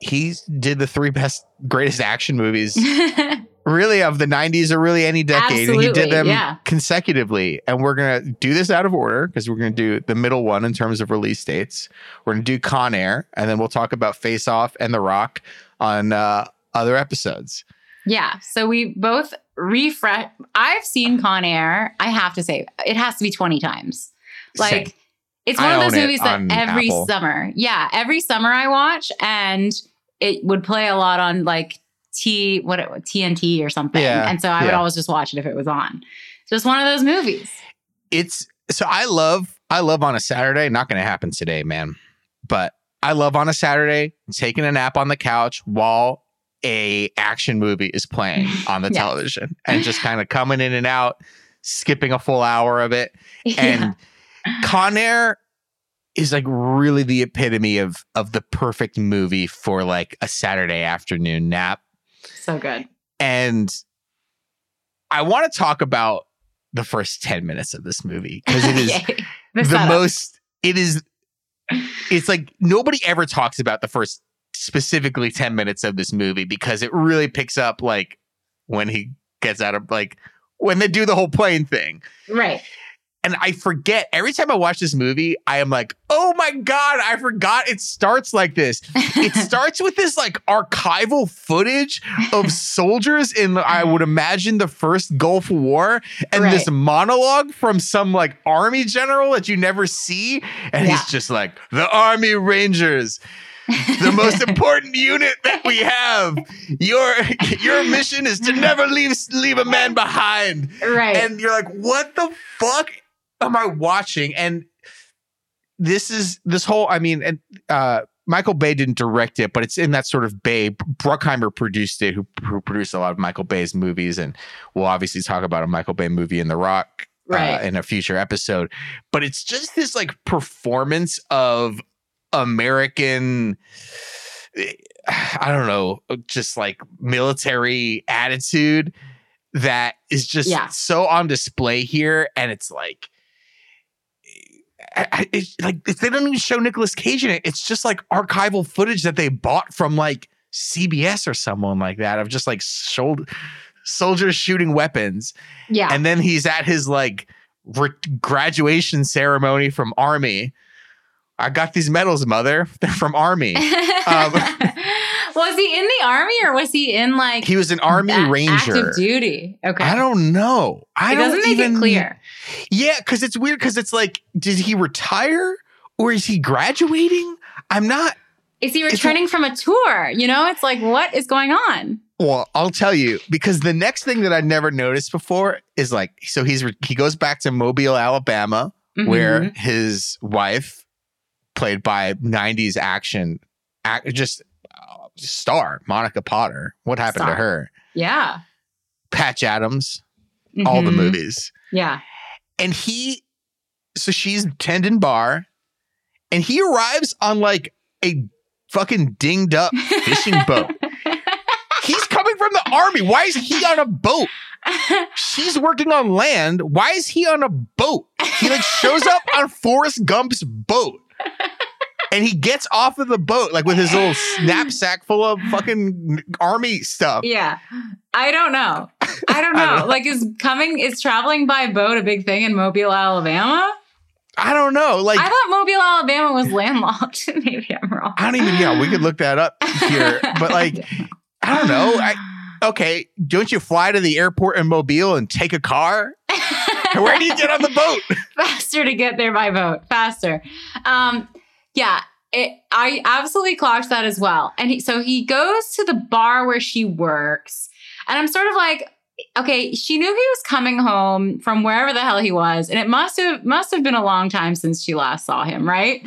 he did the three best, greatest action movies really of the 90s or really any decade and he did them yeah. consecutively and we're going to do this out of order because we're going to do the middle one in terms of release dates we're going to do con air and then we'll talk about face off and the rock on uh, other episodes Yeah. So we both refresh. I've seen Con Air. I have to say, it has to be 20 times. Like, Same. it's I one of those movies that every Apple. summer, yeah, every summer I watch, and it would play a lot on like T, what it, TNT or something. Yeah, And so I would always just watch it if it was on. Just one of those movies. it's so i love i love on a saturday not going to happen today man but i love on a saturday taking a nap on the couch while a action movie is playing on the Yes. television and just kind of coming in and out skipping a full hour of it and Con Air is like really the epitome of of the perfect movie for like a Saturday afternoon nap. So good. And I want to talk about the first 10 minutes of this movie because it is Okay. the most it is it's like nobody ever talks about the first specifically 10 minutes of this movie because it really picks up like when he gets out of like when they do the whole plane thing Right. And I forget every time I watch this movie, I am like, oh my God, I forgot it starts like this. It starts with this like archival footage of soldiers in, I would imagine, the first Gulf War, and this monologue from some like army general that you never see. And Yeah. he's just like, the Army Rangers. the most important unit that we have. Your your mission is to never leave leave a man behind right. and you're like, what the fuck am I watching? And this is this whole. I mean, and uh, Michael Bay didn't direct it, but it's in that sort of Bay. Bruckheimer produced it, who, who produced a lot of Michael Bay's movies, and we'll obviously talk about a Michael Bay movie in The Rock uh, in a future episode. But it's just this like performance of American. I don't know, just like military attitude that is just Yeah. so on display here, and it's like. I- It's like if they don't even show Nicolas Cage in it. It's just like archival footage that they bought from like CBS or someone like that of just like shoulder, soldiers shooting weapons. Yeah. And then he's at his like re- graduation ceremony from Army. I got these medals, mother. They're from Army. um, was he in the army or was he in like He was an Army a- Ranger. active duty? Okay. I don't know. I it don't doesn't make even it clear. Yeah, because it's weird. Because it's like, did he retire or is he graduating? I'm not. Is he returning from a tour? You know, it's like, what is going on? Well, I'll tell you because the next thing that I'd never noticed before is like, so he's he goes back to Mobile, Alabama, where Mhm. his wife, played by '90s action, act, just star Monica Potter. What happened to her? yeah, Patch Adams, all the Mhm. movies, Yeah. and he. So she's tending bar, and he arrives on like a fucking dinged up fishing boat. He's coming from the army. Why is he on a boat? She's working on land. Why is he on a boat? He like shows up on Forrest Gump's boat. And he gets off of the boat like with his little knapsack full of fucking army stuff. yeah. I don't know. I don't know. I don't know. Like, is coming, is traveling by boat a big thing in Mobile, Alabama? I don't know. Like I thought Mobile, Alabama was landlocked. Maybe I'm wrong. I don't even yeah, we could look that up here. But like I don't know. I okay, don't you fly to the airport in Mobile and take a car? Where do you get on the boat? faster to get there by boat faster um yeah it, i absolutely clocked that as well and he, so he goes to the bar where she works and i'm sort of like okay she knew he was coming home from wherever the hell he was and it must have must have been a long time since she last saw him right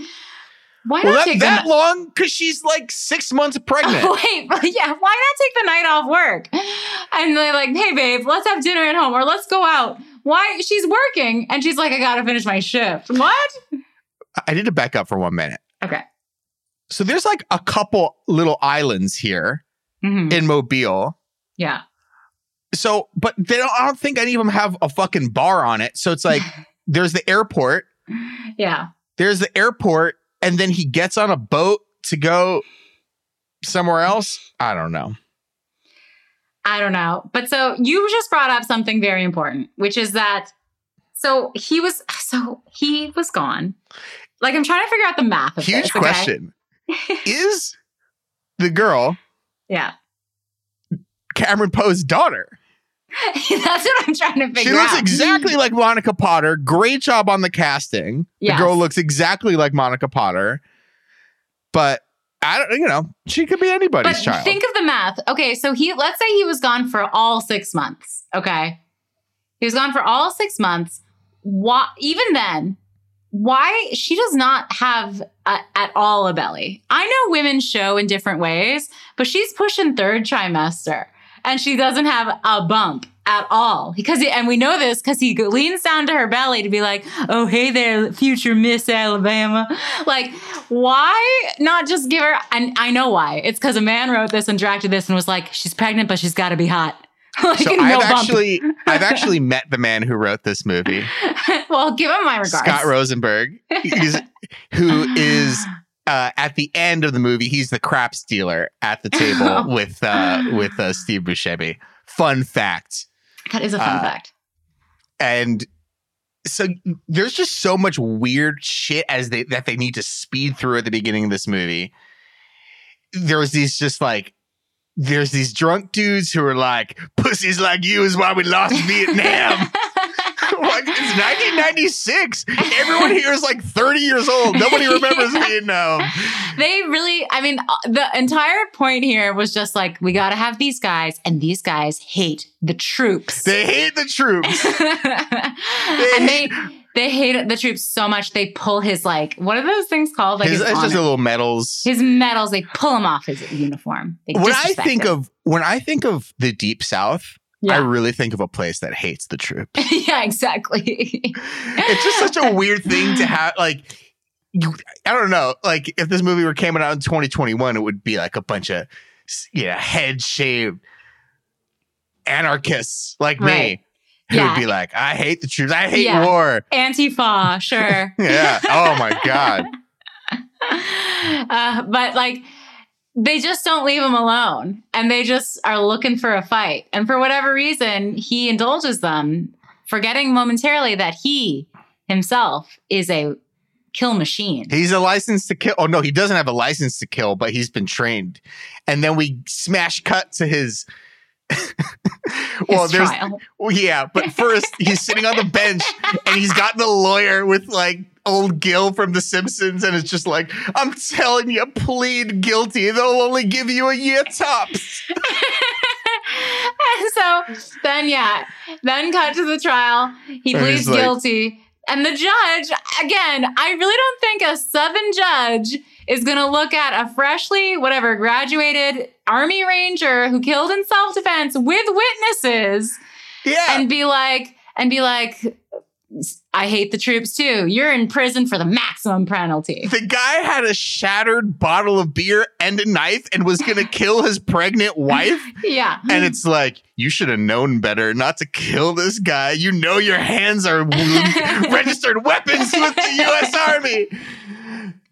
why Well, not that, take that the long because she's like six months pregnant. Oh, wait, but yeah, why not take the night off work? And they're like, hey, babe, let's have dinner at home or let's go out. Why? She's working. And she's like, I got to finish my shift. What? I need to back up for one minute. Okay. So there's like a couple little islands here Mhm. in Mobile. Yeah. So, but they don't, I don't think any of them have a fucking bar on it. So it's like there's the airport, Yeah. there's the airport, and then he gets on a boat to go somewhere else. I don't know. I don't know. But so you just brought up something very important, which is that so he was so he was gone. Like I'm trying to figure out the math of Huge this, okay? question. Is the girl Yeah. Cameron Poe's daughter? That's what I'm trying to figure out. She looks out. exactly like Monica Potter. Great job on the casting. Yes. The girl looks exactly like Monica Potter. But I don't, you know, she could be anybody's But child. think of the math. Okay, so he let's say he was gone for all six months. Okay. He was gone for all six months. Why even then, why she does not have a, at all a belly. I know women show in different ways, but she's pushing third trimester and she doesn't have a bump at all. Because and we know this because he leans down to her belly to be like, "Oh, hey there, future Miss Alabama." Like, why not just give her? And I know why. It's because a man wrote this and directed this and was like, "She's pregnant, but she's got to be hot." like, so I've actually I've actually met the man who wrote this movie, well, give him my regards. Scott Rosenberg, He's, who is uh, at the end of the movie. He's the craps dealer at the table with uh, with uh, Steve Buscemi. Fun fact. That is a fun Uh, fact. and so there's just so much weird shit as they that they need to speed through at the beginning of this movie. There was these just like there's these drunk dudes who are like pussies like you is why we lost Vietnam. like it's 1996. Everyone here is like 30 years old. Nobody remembers Vietnam. They really, I mean, uh, the entire point here was just like, we got to have these guys, and these guys hate the troops. They hate the troops. and they they hate the troops so much they pull his like what are those things called? Like his, his, it's just a little medals. his medals. They pull him off his uniform. They when I think him. of when I think of the deep south, I really think of a place that hates the troops. yeah, exactly. it's just such a weird thing to have like you I don't know, like if this movie were coming out in 2021, it would be like a bunch of yeah, head shaved anarchists like Right. me. Who Yeah. would be like, I hate the troops, I hate Yeah. war. Antifa, sure. Yeah. Oh my God. uh, but like they just don't leave him alone and they just are looking for a fight and for whatever reason he indulges them forgetting momentarily that he himself is a kill machine He's a license to kill. Oh no, he doesn't have a license to kill, but he's been trained. And then we smash cut to his. well, His there's trial. well, yeah, but first he's sitting on the bench and he's got the lawyer with like old Gil from The Simpsons, and it's just like, I'm telling you, plead guilty. They'll only give you a year tops. and so then yeah then cut to the trial he And pleads like- guilty and the judge again i really don't think a southern judge is going to look at a freshly whatever graduated army ranger who killed in self-defense with witnesses Yeah. and be like and be like i hate the troops too you're in prison for the maximum penalty the guy had a shattered bottle of beer and a knife and was going to kill his pregnant wife. yeah And it's like, you should have known better not to kill this guy. You know your hands are registered weapons with the U.S. Army.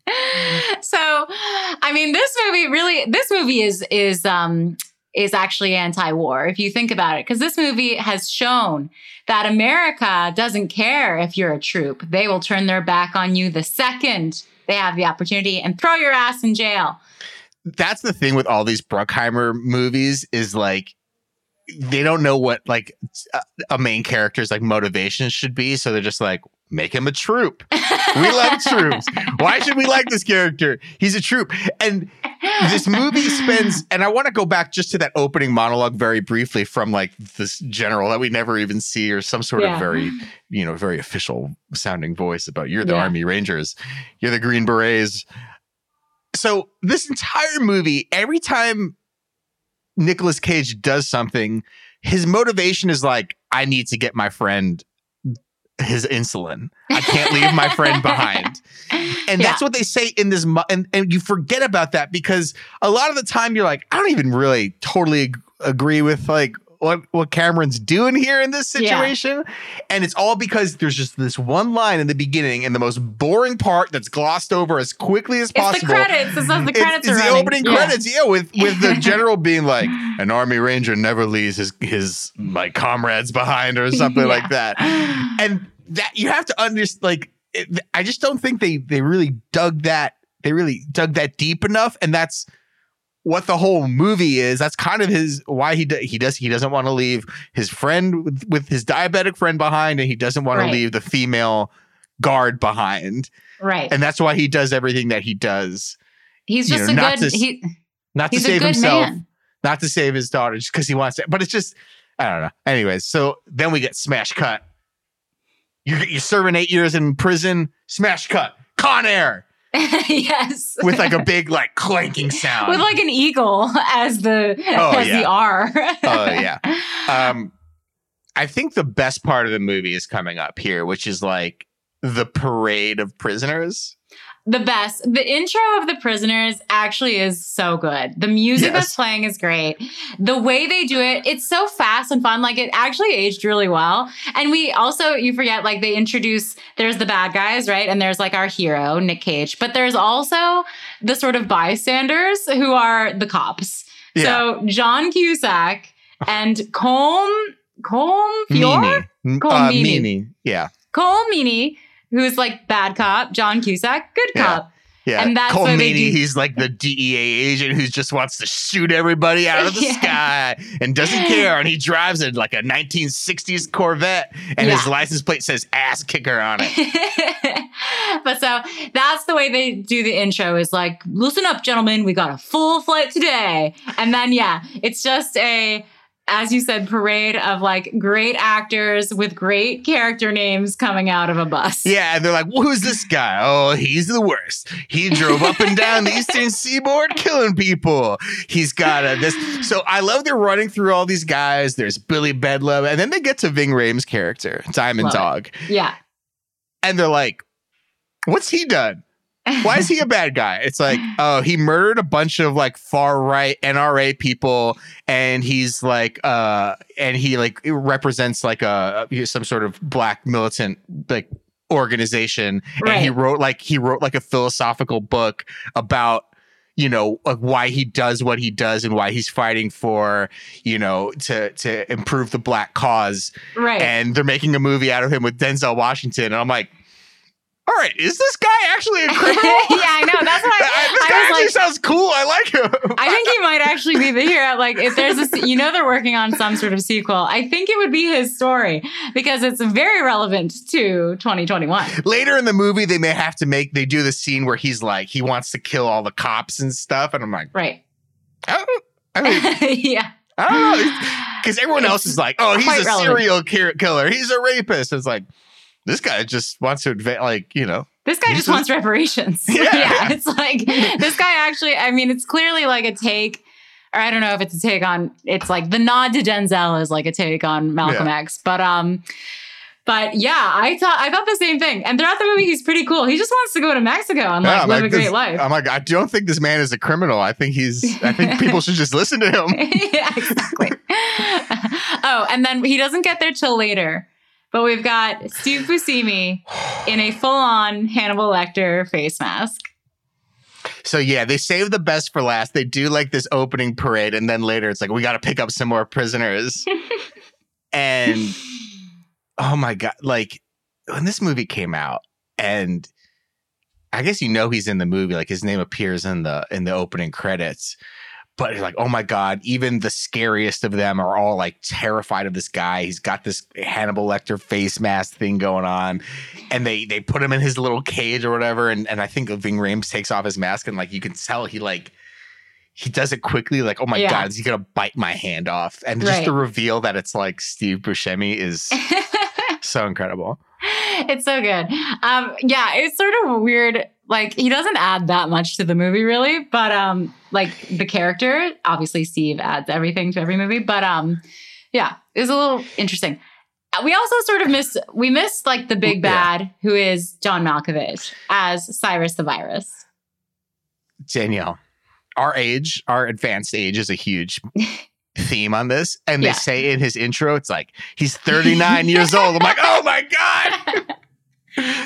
so i mean this movie really this movie is is um is actually anti-war if you think about it because this movie has shown that america doesn't care if you're a troop they will turn their back on you the second they have the opportunity and throw your ass in jail That's the thing with all these Bruckheimer movies is like, they don't know what like a- main character's like motivation should be. So they're just like, make him a troop. We love troops. Why should we like this character? He's a troop. And this movie spends and i want to go back just to that opening monologue very briefly from like this general that we never even see or some sort Yeah. of very you know very official sounding voice about you're the Yeah. army rangers you're the green berets so this entire movie every time Nicolas Cage does something his motivation is like I need to get my friend his insulin. I can't leave my friend behind. And that's what they say in this and and you forget about that because a lot of the time you're like I don't even really totally ag- agree with like what what Cameron's doing here in this Yeah. situation and it's all because there's just this one line in the beginning and the most boring part that's glossed over as quickly as possible. it's the credits is the credits it's, are the opening Yeah. credits yeah with with the general being like an army ranger never leaves his his like comrades behind or something Yeah. like that and that you have to understand like it, i just don't think they they really dug that they really dug that deep enough and that's what the whole movie is that's kind of his why he do, he does he doesn't want to leave his friend with, with his diabetic friend behind and he doesn't want Right. to leave the female guard behind. Right. And that's why he does everything that he does. He's just know, a not good to- he, not to save himself man. not to save his daughter just because he wants to but it's just i don't know. Anyways so then we get smash cut. You're, you're serving eight years in prison smash cut. Con air yes with like a big like clanking sound with like an eagle as the Oh, as yeah. the R. Oh, yeah. um i think the best part of the movie is coming up here which is like the parade of prisoners the best. The intro of the prisoners actually is so good. The music Yes. that's playing is great. The way they do it, it's so fast and fun. Like it actually aged really well. And we also, you forget, like they introduce, there's the bad guys, right? And there's like our hero, Nick Cage, but there's also the sort of bystanders who are the cops. Yeah. So John Cusack and Colm, Colm Fior? Meaney. M- uh, Meaney. Meaney. yeah Cole Meaney, who's like bad cop, John Cusack, good cop. Yeah, And that's Cole Meaney, do- he's like the DEA agent who just wants to shoot everybody out of the Yeah. sky and doesn't care. And he drives it like a 1960s Corvette, and his license plate says "ass kicker" on it. but so that's the way they do the intro is like, listen up, gentlemen, we got a full flight today. And then yeah, it's just a as you said, parade of like great actors with great character names coming out of a bus. Yeah, and they're like, well, "Who's this guy? Oh, he's the worst. He drove up and down the eastern seaboard, killing people. He's got a this." So I love they're running through all these guys. There's Billy Bedlam, and then they get to Ving Rhames' character, Diamond Love it. Dog, Yeah. and they're like, "What's he done? Why is he a bad guy?" It's like, "Oh, he murdered a bunch of like far right NRA people, and he's like, uh, and he like represents like a some sort of black militant like." organization and he wrote like he wrote like a philosophical book about you know like why he does what he does and why he's fighting for you know to to improve the black cause right. and they're making a movie out of him with Denzel Washington and I'm like all right is this guy actually a criminal yeah, I know. That's why I- this I, guy actually like, sounds cool I like him I think he might actually be the hero. Like, if there's a, you know, they're working on some sort of sequel. I think it would be his story because it's very relevant to 2021. later in the movie they may have to make they do the scene where he's like he wants to kill all the cops and stuff and I'm like Right. I don't I mean yeah. I don't know because everyone else is like, oh, he's a relevant. serial killer. He's a rapist. It's like, this guy just wants to advance, like, you know. This guy just wants reparations. Yeah. yeah. It's like this guy actually, I mean, it's clearly like a take, or I don't know if it's a take on, it's like the nod to Denzel is like a take on Malcolm X. But um, but yeah, I thought I thought the same thing. And throughout the movie, he's pretty cool. He just wants to go to Mexico and like Yeah, live like, a great life. I'm like, I don't think this man is a criminal. I think he's, I think people should just listen to him. yeah, exactly. oh, and then he doesn't get there till later. But we've got Steve Buscemi in a full-on Hannibal Lecter face mask. So yeah, they save the best for last. They do like this opening parade, and then later it's like we got to pick up some more prisoners. and oh my god, like when this movie came out, and I guess you know he's in the movie, like his name appears in the in the opening credits. But like, oh my god, even the scariest of them are all like terrified of this guy. He's got this Hannibal Lecter face mask thing going on, and they they put him in his little cage or whatever. And and I think Ving Rhames takes off his mask, and like you can tell he like he does it quickly. Like, oh my Yeah. god, is he gonna bite my hand off? And just Right. the reveal that it's like Steve Buscemi is so incredible. it's so good. Um, yeah, it's sort of weird. Like he doesn't add that much to the movie, really, but um, like the character, obviously Steve adds everything to every movie. But um, yeah, it's a little interesting. Uh, We also sort of missed we missed like the big Yeah. bad who is John Malkovich as Cyrus the Virus. Danielle, our age, our advanced age is a huge theme on this. And they Yeah. say in his intro, it's like, he's 39 years old. I'm like, oh my God.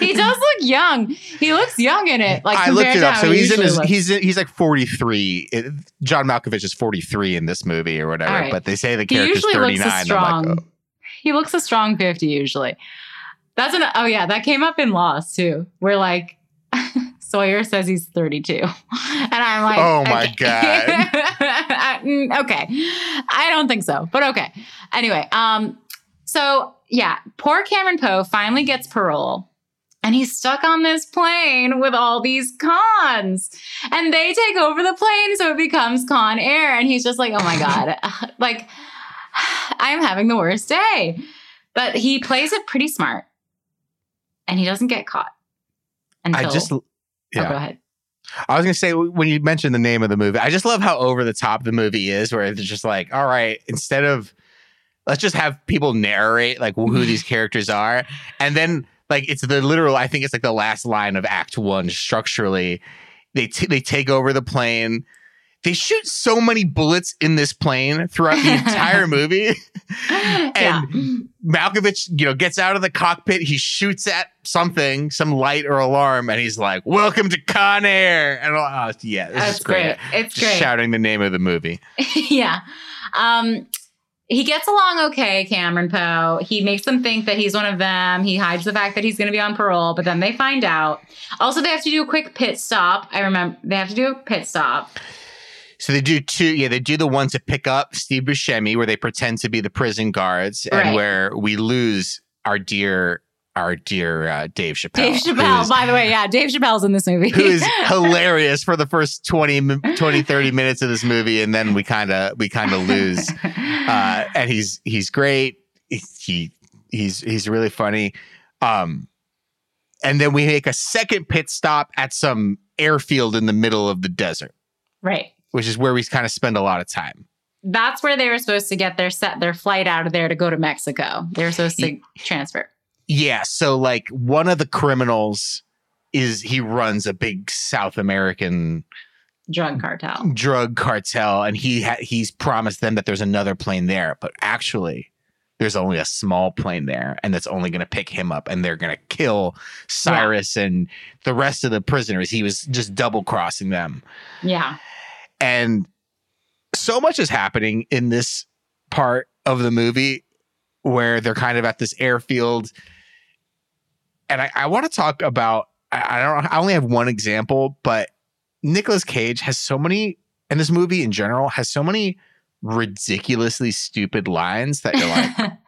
He does look young. He looks young in it. Like I looked it up. So he he's in his, looks. he's in, he's like 43. It- John Malkovich is 43 in this movie or whatever. Right. But they say the He character's usually 39. looks a I'm strong. like, oh. He looks a strong fifty usually. That's an oh yeah, that came up in Lost too. Where like Sawyer says he's thirty two, and I'm like, Oh my okay. Mm, okay, I don't think so, but okay. Anyway, um, so yeah, poor Cameron Poe finally gets parole. And he's stuck on this plane with all these cons. And they take over the plane, so it becomes Con Air. And he's just like, oh my God. like, I'm having the worst day. But he plays it pretty smart. And he doesn't get caught. Until, I just, oh, yeah. go ahead. I was gonna say when you mentioned the name of the movie, I just love how over the top the movie is, where it's just like, all right, instead of let's just have people narrate like who mm-hmm. these characters are, and then like it's the literal. I think it's like the last line of Act One structurally. They t- they take over the plane. They shoot so many bullets in this plane throughout the entire movie. yeah. Malkovich, you know, gets out of the cockpit. He shoots at something, some light or alarm, and he's like, "Welcome to Con Air." And oh, yeah, this That's is great. great. It's Just great. shouting the name of the movie. yeah. Um, he gets along okay, Cameron Poe. He makes them think that he's one of them. He hides the fact that he's going to be on parole, but then they find out. Also, they have to do a quick pit stop. I remember they have to do a pit stop. So they do two. Yeah, they do the one to pick up Steve Buscemi, where they pretend to be the prison guards, and where we lose our dear our dear uh, Dave Chappelle. Dave Chappelle, by the way, yeah, Dave Chappelle's in this movie. who is hilarious for the first 20, 20 30 minutes of this movie and then we kind of we kind of lose uh and he's he's great he he's he's really funny um and then we make a second pit stop at some airfield in the middle of the desert right. Which is where we kind of spend a lot of time That's where they were supposed to get their set their flight out of there to go to Mexico. They were supposed to transfer. yeah so like one of the criminals is he runs a big south american Drug cartel. drug cartel and he ha- he's promised them that there's another plane there but actually there's only a small plane there and that's only going to pick him up and they're going to kill Cyrus and the rest of the prisoners he was just double crossing them Yeah. And so much is happening in this part of the movie where they're kind of at this airfield. And i, I want to talk about I, I don't i only have one example but Nicolas Cage has so many, and this movie in general has so many ridiculously stupid lines that you're like,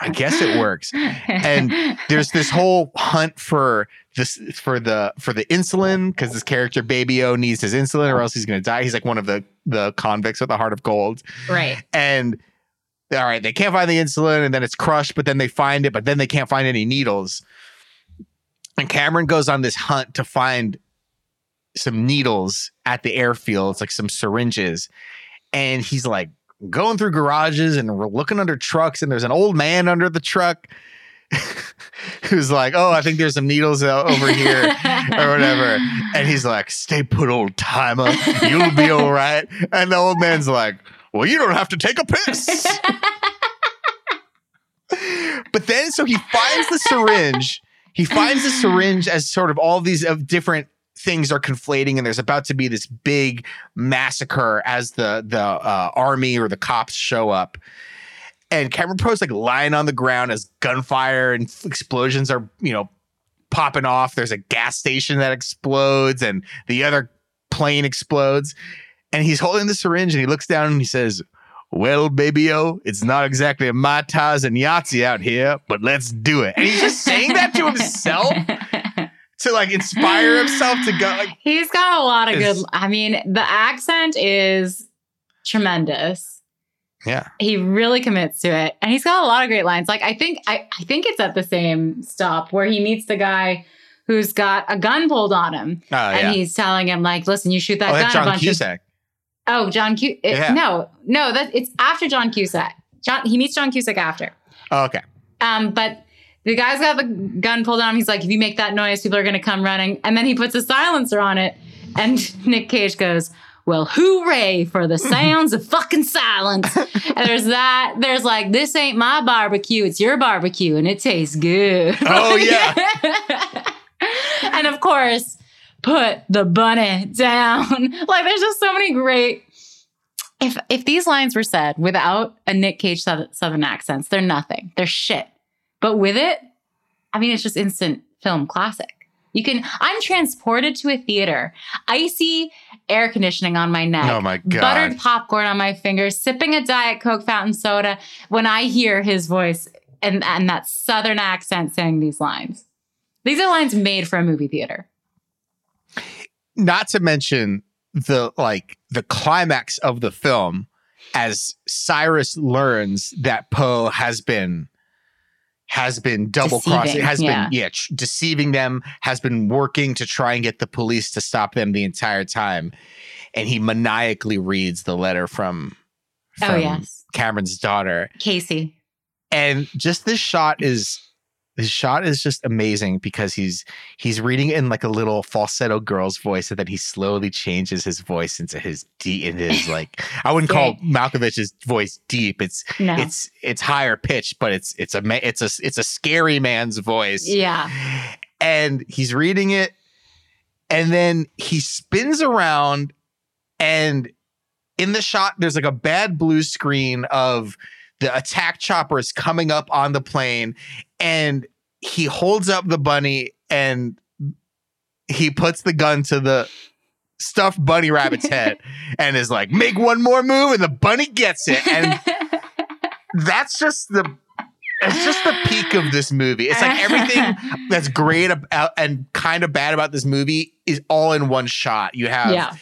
I guess it works. And There's this whole hunt for this for the for the insulin because this character Baby O needs his insulin or else he's gonna die. He's like one of the the convicts with a heart of gold, right. and all right, they can't find the insulin, and then it's crushed, but then they find it, but then they can't find any needles. And Cameron goes on this hunt to find some needles at the airfield. It's like some syringes. And he's like going through garages and we're looking under trucks, and there's an old man under the truck who's like, Oh, I think there's some needles uh, over here or whatever. And he's like, Stay put, old timer. You'll be all right. And the old man's like, Well, you don't have to take a piss. but then, so he finds the syringe. He finds the syringe as sort of all these of different things are conflating, and there's about to be this big massacre as the the uh, army or the cops show up. And Cameron Poe's like lying on the ground as gunfire and explosions are, you know, popping off. There's a gas station that explodes, and the other plane explodes. And he's holding the syringe, and he looks down and he says, well, baby o, it's not exactly a Mai Tais and Yahtzee out here, but let's do it. And he's just saying that to himself to like inspire himself to go. Like, He's got a lot of good. I mean, the accent is tremendous. yeah, He really commits to it, and he's got a lot of great lines. Like I think, I, I think it's at the same stop where he meets the guy who's got a gun pulled on him, oh and yeah. he's telling him like, "Listen, you shoot that Oh, gun that's a John bunch of Cusack. Oh, John Cusack. Yeah. No, no, that it's after John Cusack. John he meets John Cusack after. Oh, okay. Um, but the guy's got the gun pulled on him. He's like, if you make that noise, people are gonna come running. And then he puts a silencer on it, and Nick Cage goes, Well, hooray for the sounds of fucking silence. and there's that. There's like, this ain't my barbecue, it's your barbecue, and it tastes good. Oh, yeah. and of course, put the bunny down. like there's just so many great if if these lines were said without a Nick Cage southern, southern accents, they're nothing. They're shit. But with it, I mean, it's just instant film classic. You can. I'm transported to a theater, icy air conditioning on my neck, Oh my god. buttered popcorn on my fingers, sipping a diet coke fountain soda when I hear his voice and and that southern accent saying these lines. These are lines made for a movie theater. Not to mention the like the climax of the film as Cyrus learns that Poe has been has been double crossing, has yeah. been yeah tr- deceiving them, has been working to try and get the police to stop them the entire time, and he maniacally reads the letter from, oh, from oh yes, Cameron's daughter, Casey. and just this shot is his shot is just amazing because he's he's reading in like a little falsetto girl's voice and then he slowly changes his voice into his deep into his like I wouldn't call Malkovich's voice deep. It's No, it's it's higher pitched but it's it's a it's a it's a scary man's voice. Yeah, and he's reading it and then he spins around and in the shot there's like a bad blue screen of the attack chopper is coming up on the plane and he holds up the bunny and he puts the gun to the stuffed bunny rabbit's head and is like make one more move and the bunny gets it and that's just the it's just the peak of this movie. It's like everything that's great about uh, and kind of bad about this movie is all in one shot. You have yeah.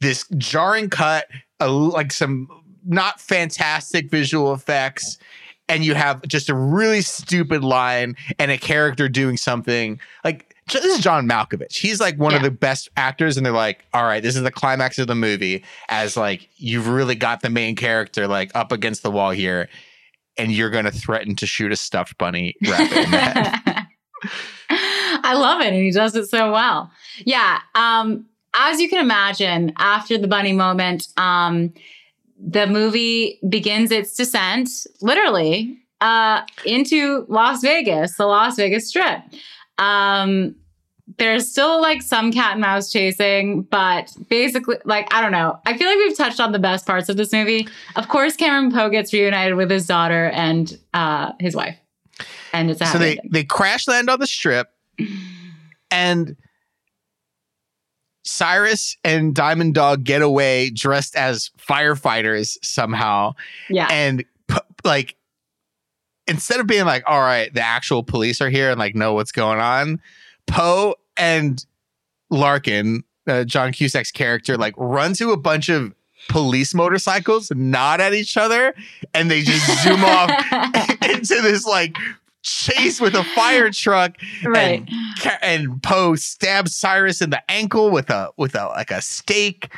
this jarring cut, a, like some not fantastic visual effects, and you have just a really stupid line and a character doing something like. This is John Malkovich. He's like one of the best actors, and they're like, "All right, this is the climax of the movie." As like you've really got the main character like up against the wall here, and you're going to threaten to shoot a stuffed bunny rabbit in the head. I love it, and he does it so well. Yeah. Um, as you can imagine, after the bunny moment, um, the movie begins its descent, literally, uh, into Las Vegas, the Las Vegas Strip. Um, there's still like some cat and mouse chasing, but basically, like, I don't know. I feel like we've touched on the best parts of this movie. Of course, Cameron Poe gets reunited with his daughter and uh, his wife. And it's a so they ending. they crash land on the strip, and Cyrus and Diamond Dog get away dressed as firefighters somehow, Yeah. and like instead of being like, "All right, the actual police are here and like know what's going on," Poe and Larkin, uh, John Cusack's character, like run to a bunch of police motorcycles, nod at each other, and they just zoom off into this like chase with a fire truck right. and and Poe stabs Cyrus in the ankle with a with a like a stake.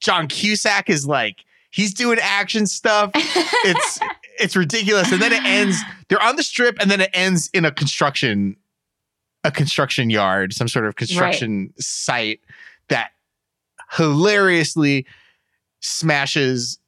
John Cusack is like he's doing action stuff. It's it's ridiculous, and then it ends. They're on the strip, and then it ends in a construction a construction yard, some sort of construction site that hilariously smashes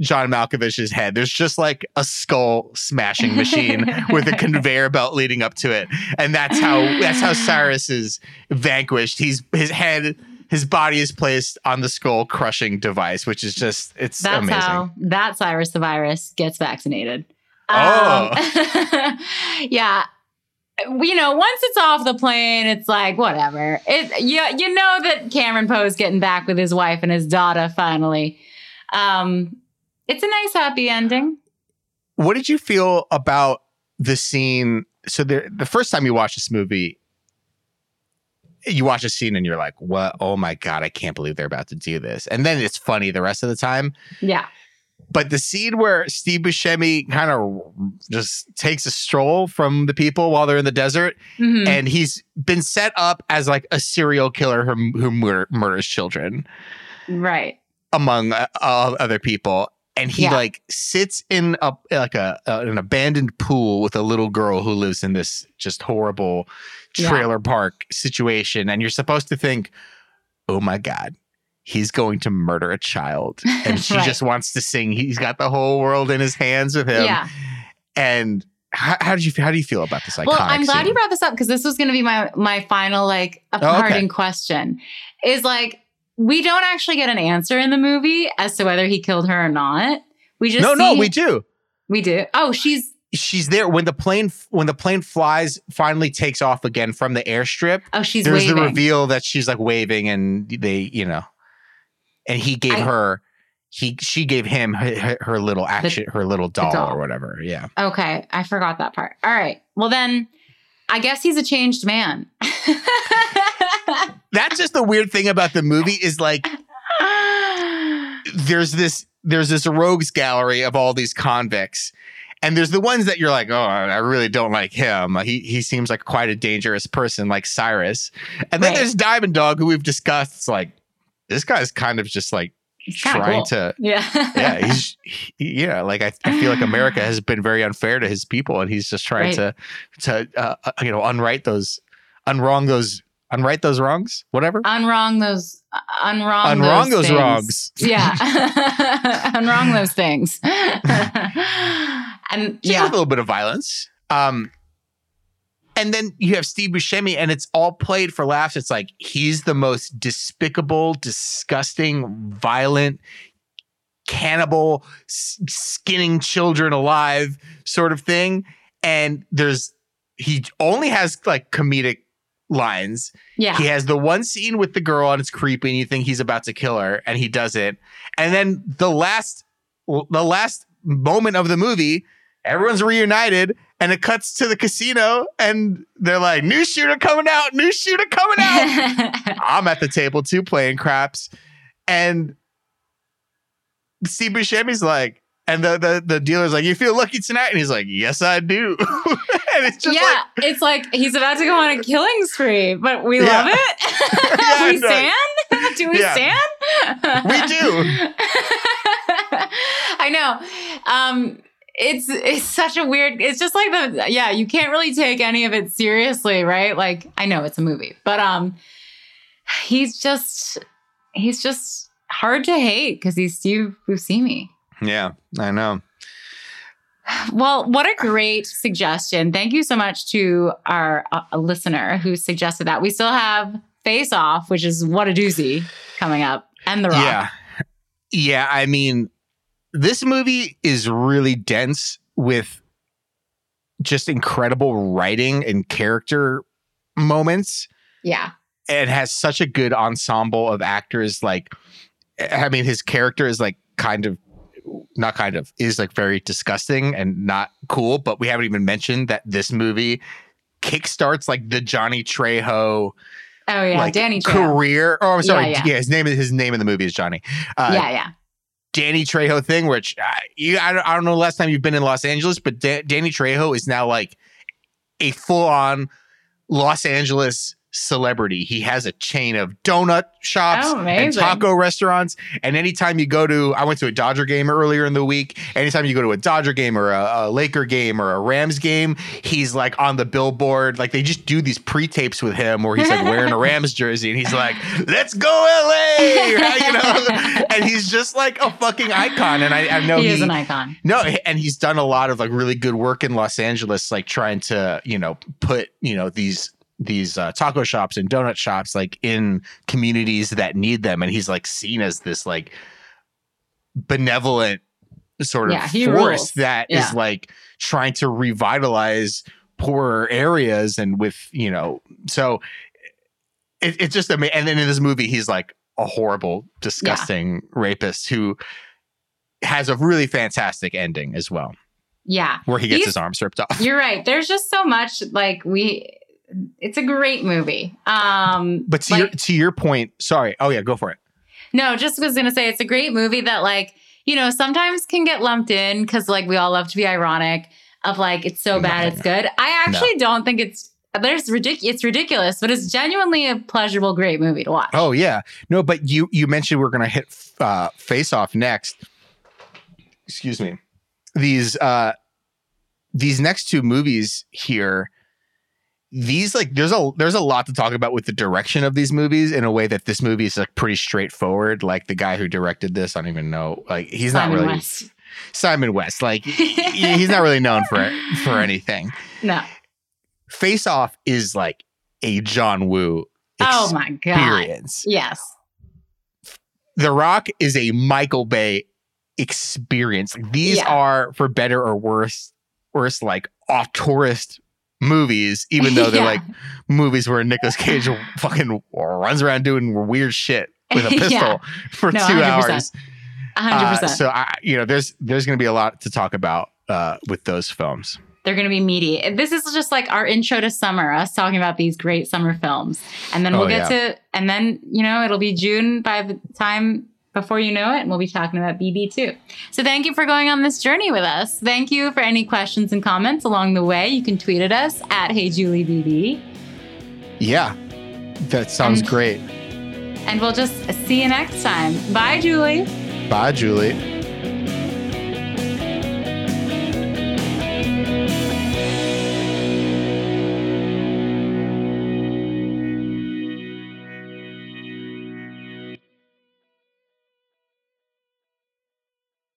John Malkovich's head. There's just like a skull smashing machine with a conveyor belt leading up to it. And that's how that's how Cyrus is vanquished. He's his head his body is placed on the skull crushing device, which is just it's That's amazing. how that Cyrus the virus gets vaccinated. Oh. Um, yeah. You know, once it's off the plane, it's like whatever. It you, you know that Cameron Poe's getting back with his wife and his daughter finally. Um, it's a nice happy ending. what did you feel about the scene? So the the first time you watch this movie, you watch a scene and you're like, "What? Oh my god, I can't believe they're about to do this!" And then it's funny the rest of the time. Yeah. But the scene where Steve Buscemi kind of just takes a stroll from the people while they're in the desert, Mhm. and he's been set up as like a serial killer who, who mur- murders children right. among uh, other people. And he Yeah. like sits in a like a, uh, an abandoned pool with a little girl who lives in this just horrible Yeah. trailer park situation, and you're supposed to think, "Oh my god, he's going to murder a child," and she Right. just wants to sing. He's got the whole world in his hands with him. Yeah. And how, how did you how do you feel about this iconic? Well, I'm glad scene? you brought this up because this was going to be my my final like a Oh, okay. parting question. Is like we don't actually get an answer in the movie as to whether he killed her or not. We just no, no, we do. we do. Oh, she's She's there when the plane when the plane flies finally takes off again from the airstrip. oh she's there's waving. the reveal that she's like waving and they you know and he gave I- her he she gave him her, her- little action her little doll, doll. or whatever yeah Okay, I forgot that part. All right. Well then, I guess he's a changed man. that's just the weird thing about the movie is like there's this there's this rogues gallery of all these convicts and there's the ones that you're like oh i really don't like him he he seems like quite a dangerous person like cyrus and then Right. there's diamond dog who we've discussed it's like this guy's kind of just like trying cool. to yeah. yeah, he's he, yeah, like I, I feel like America has been very unfair to his people, and he's just trying Right. to to uh, uh, you know unwrite those, unwrong those, unwrite those wrongs, whatever, unwrong those unwrong unwrong those, things. wrongs. Yeah. unwrong those things. and Yeah, yeah. a little bit of violence. Um, and then you have Steve Buscemi, and it's all played for laughs. It's like he's the most despicable, disgusting, violent, cannibal, s- skinning children alive sort of thing. And there's he only has like comedic lines. Yeah. He has the one scene with the girl, and it's creepy, and you think he's about to kill her, and he does it. And then the last, the last moment of the movie, everyone's reunited, and it cuts to the casino, and they're like, "New shooter coming out! New shooter coming out!" I'm at the table too, playing craps, and Steve Buscemi's like, and the, the the dealer's like, "You feel lucky tonight?" And he's like, "Yes, I do." it's just yeah, like, it's like he's about to go on a killing spree, but we Yeah. love it. Yeah, we no. stand? Do we Yeah. stand? We do. I know. Um, it's it's such a weird. It's just like the yeah. You can't really take any of it seriously, right? Like I know it's a movie, but um, he's just he's just hard to hate because he's Steve Buscemi. yeah, I know. Well, what a great suggestion. Thank you so much to our uh, listener who suggested that. We still have Face Off, which is what a doozy coming up, and The Rock. Yeah. Yeah. I mean, this movie is really dense with just incredible writing and character moments. Yeah. It has such a good ensemble of actors. Like, I mean, his character is like kind of, not kind of, is like very disgusting and not cool. But we haven't even mentioned that this movie kickstarts like the Johnny Trejo Oh yeah, like Danny Trejo. career. Oh, I'm sorry. Yeah, Yeah, yeah. his name is his name in the movie is Johnny. Uh, yeah, yeah. Danny Trejo thing, which uh, you, I, don't, I don't know the last time you've been in Los Angeles, but Da- Danny Trejo is now like a full on Los Angeles celebrity. He has a chain of donut shops Oh, and taco restaurants. And anytime you go to, I went to a Dodger game earlier in the week. Anytime you go to a Dodger game or a, a Laker game or a Rams game, he's like on the billboard. Like they just do these pre tapes with him where he's like wearing a Rams jersey and he's like, let's go LA, you know? and he's just like a fucking icon. And I, I know he he, is an icon. no, and he's done a lot of like really good work in Los Angeles, like trying to, you know, put, you know, these these uh, taco shops and donut shops like in communities that need them. And he's like seen as this like benevolent sort of Yeah, force rules. that is Yeah. like trying to revitalize poorer areas and with, you know, so it, it's just amazing. And then in this movie, he's like a horrible, disgusting rapist who has a really fantastic ending as well, Yeah. where he gets his arms ripped off. You're right. There's just so much like we it's a great movie. Um But to like, your to your point, sorry. Oh yeah, go for it. No, just was gonna say it's a great movie that like, you know, sometimes can get lumped in because like we all love to be ironic of like it's so bad, No. it's good. I actually don't think it's there's ridic- it's ridiculous, but it's genuinely a pleasurable, great movie to watch. Oh yeah, no, but you you mentioned we're gonna hit uh, face off next. Excuse me. These uh these next two movies here. These like there's a there's a lot to talk about with the direction of these movies in a way that this movie is like pretty straightforward. Like the guy who directed this, I don't even know. Like he's Simon not really West. Simon West. Like he's not really known for for anything. No. Face Off is like a John Woo Oh my god. experience. Yes. The Rock is a Michael Bay experience. These Yeah. are, for better or worse, worse like auteurist movies, even though they're Yeah. like movies where Nicolas Cage fucking runs around doing weird shit with a pistol Yeah. for No, two 100%. hours. A hundred Uh, percent. so I, you know, there's there's going to be a lot to talk about uh, with those films. They're going to be meaty. This is just like our intro to summer, us talking about these great summer films. And then Oh, we'll get to, and then, you know, it'll be June by the time before you know it, and we'll be talking about BB too. So thank you for going on this journey with us. Thank you for any questions and comments along the way. You can tweet at us at HeyJulieBB, Yeah, that sounds And- great. and we'll just see you next time. Bye, Julie. Bye, Julie.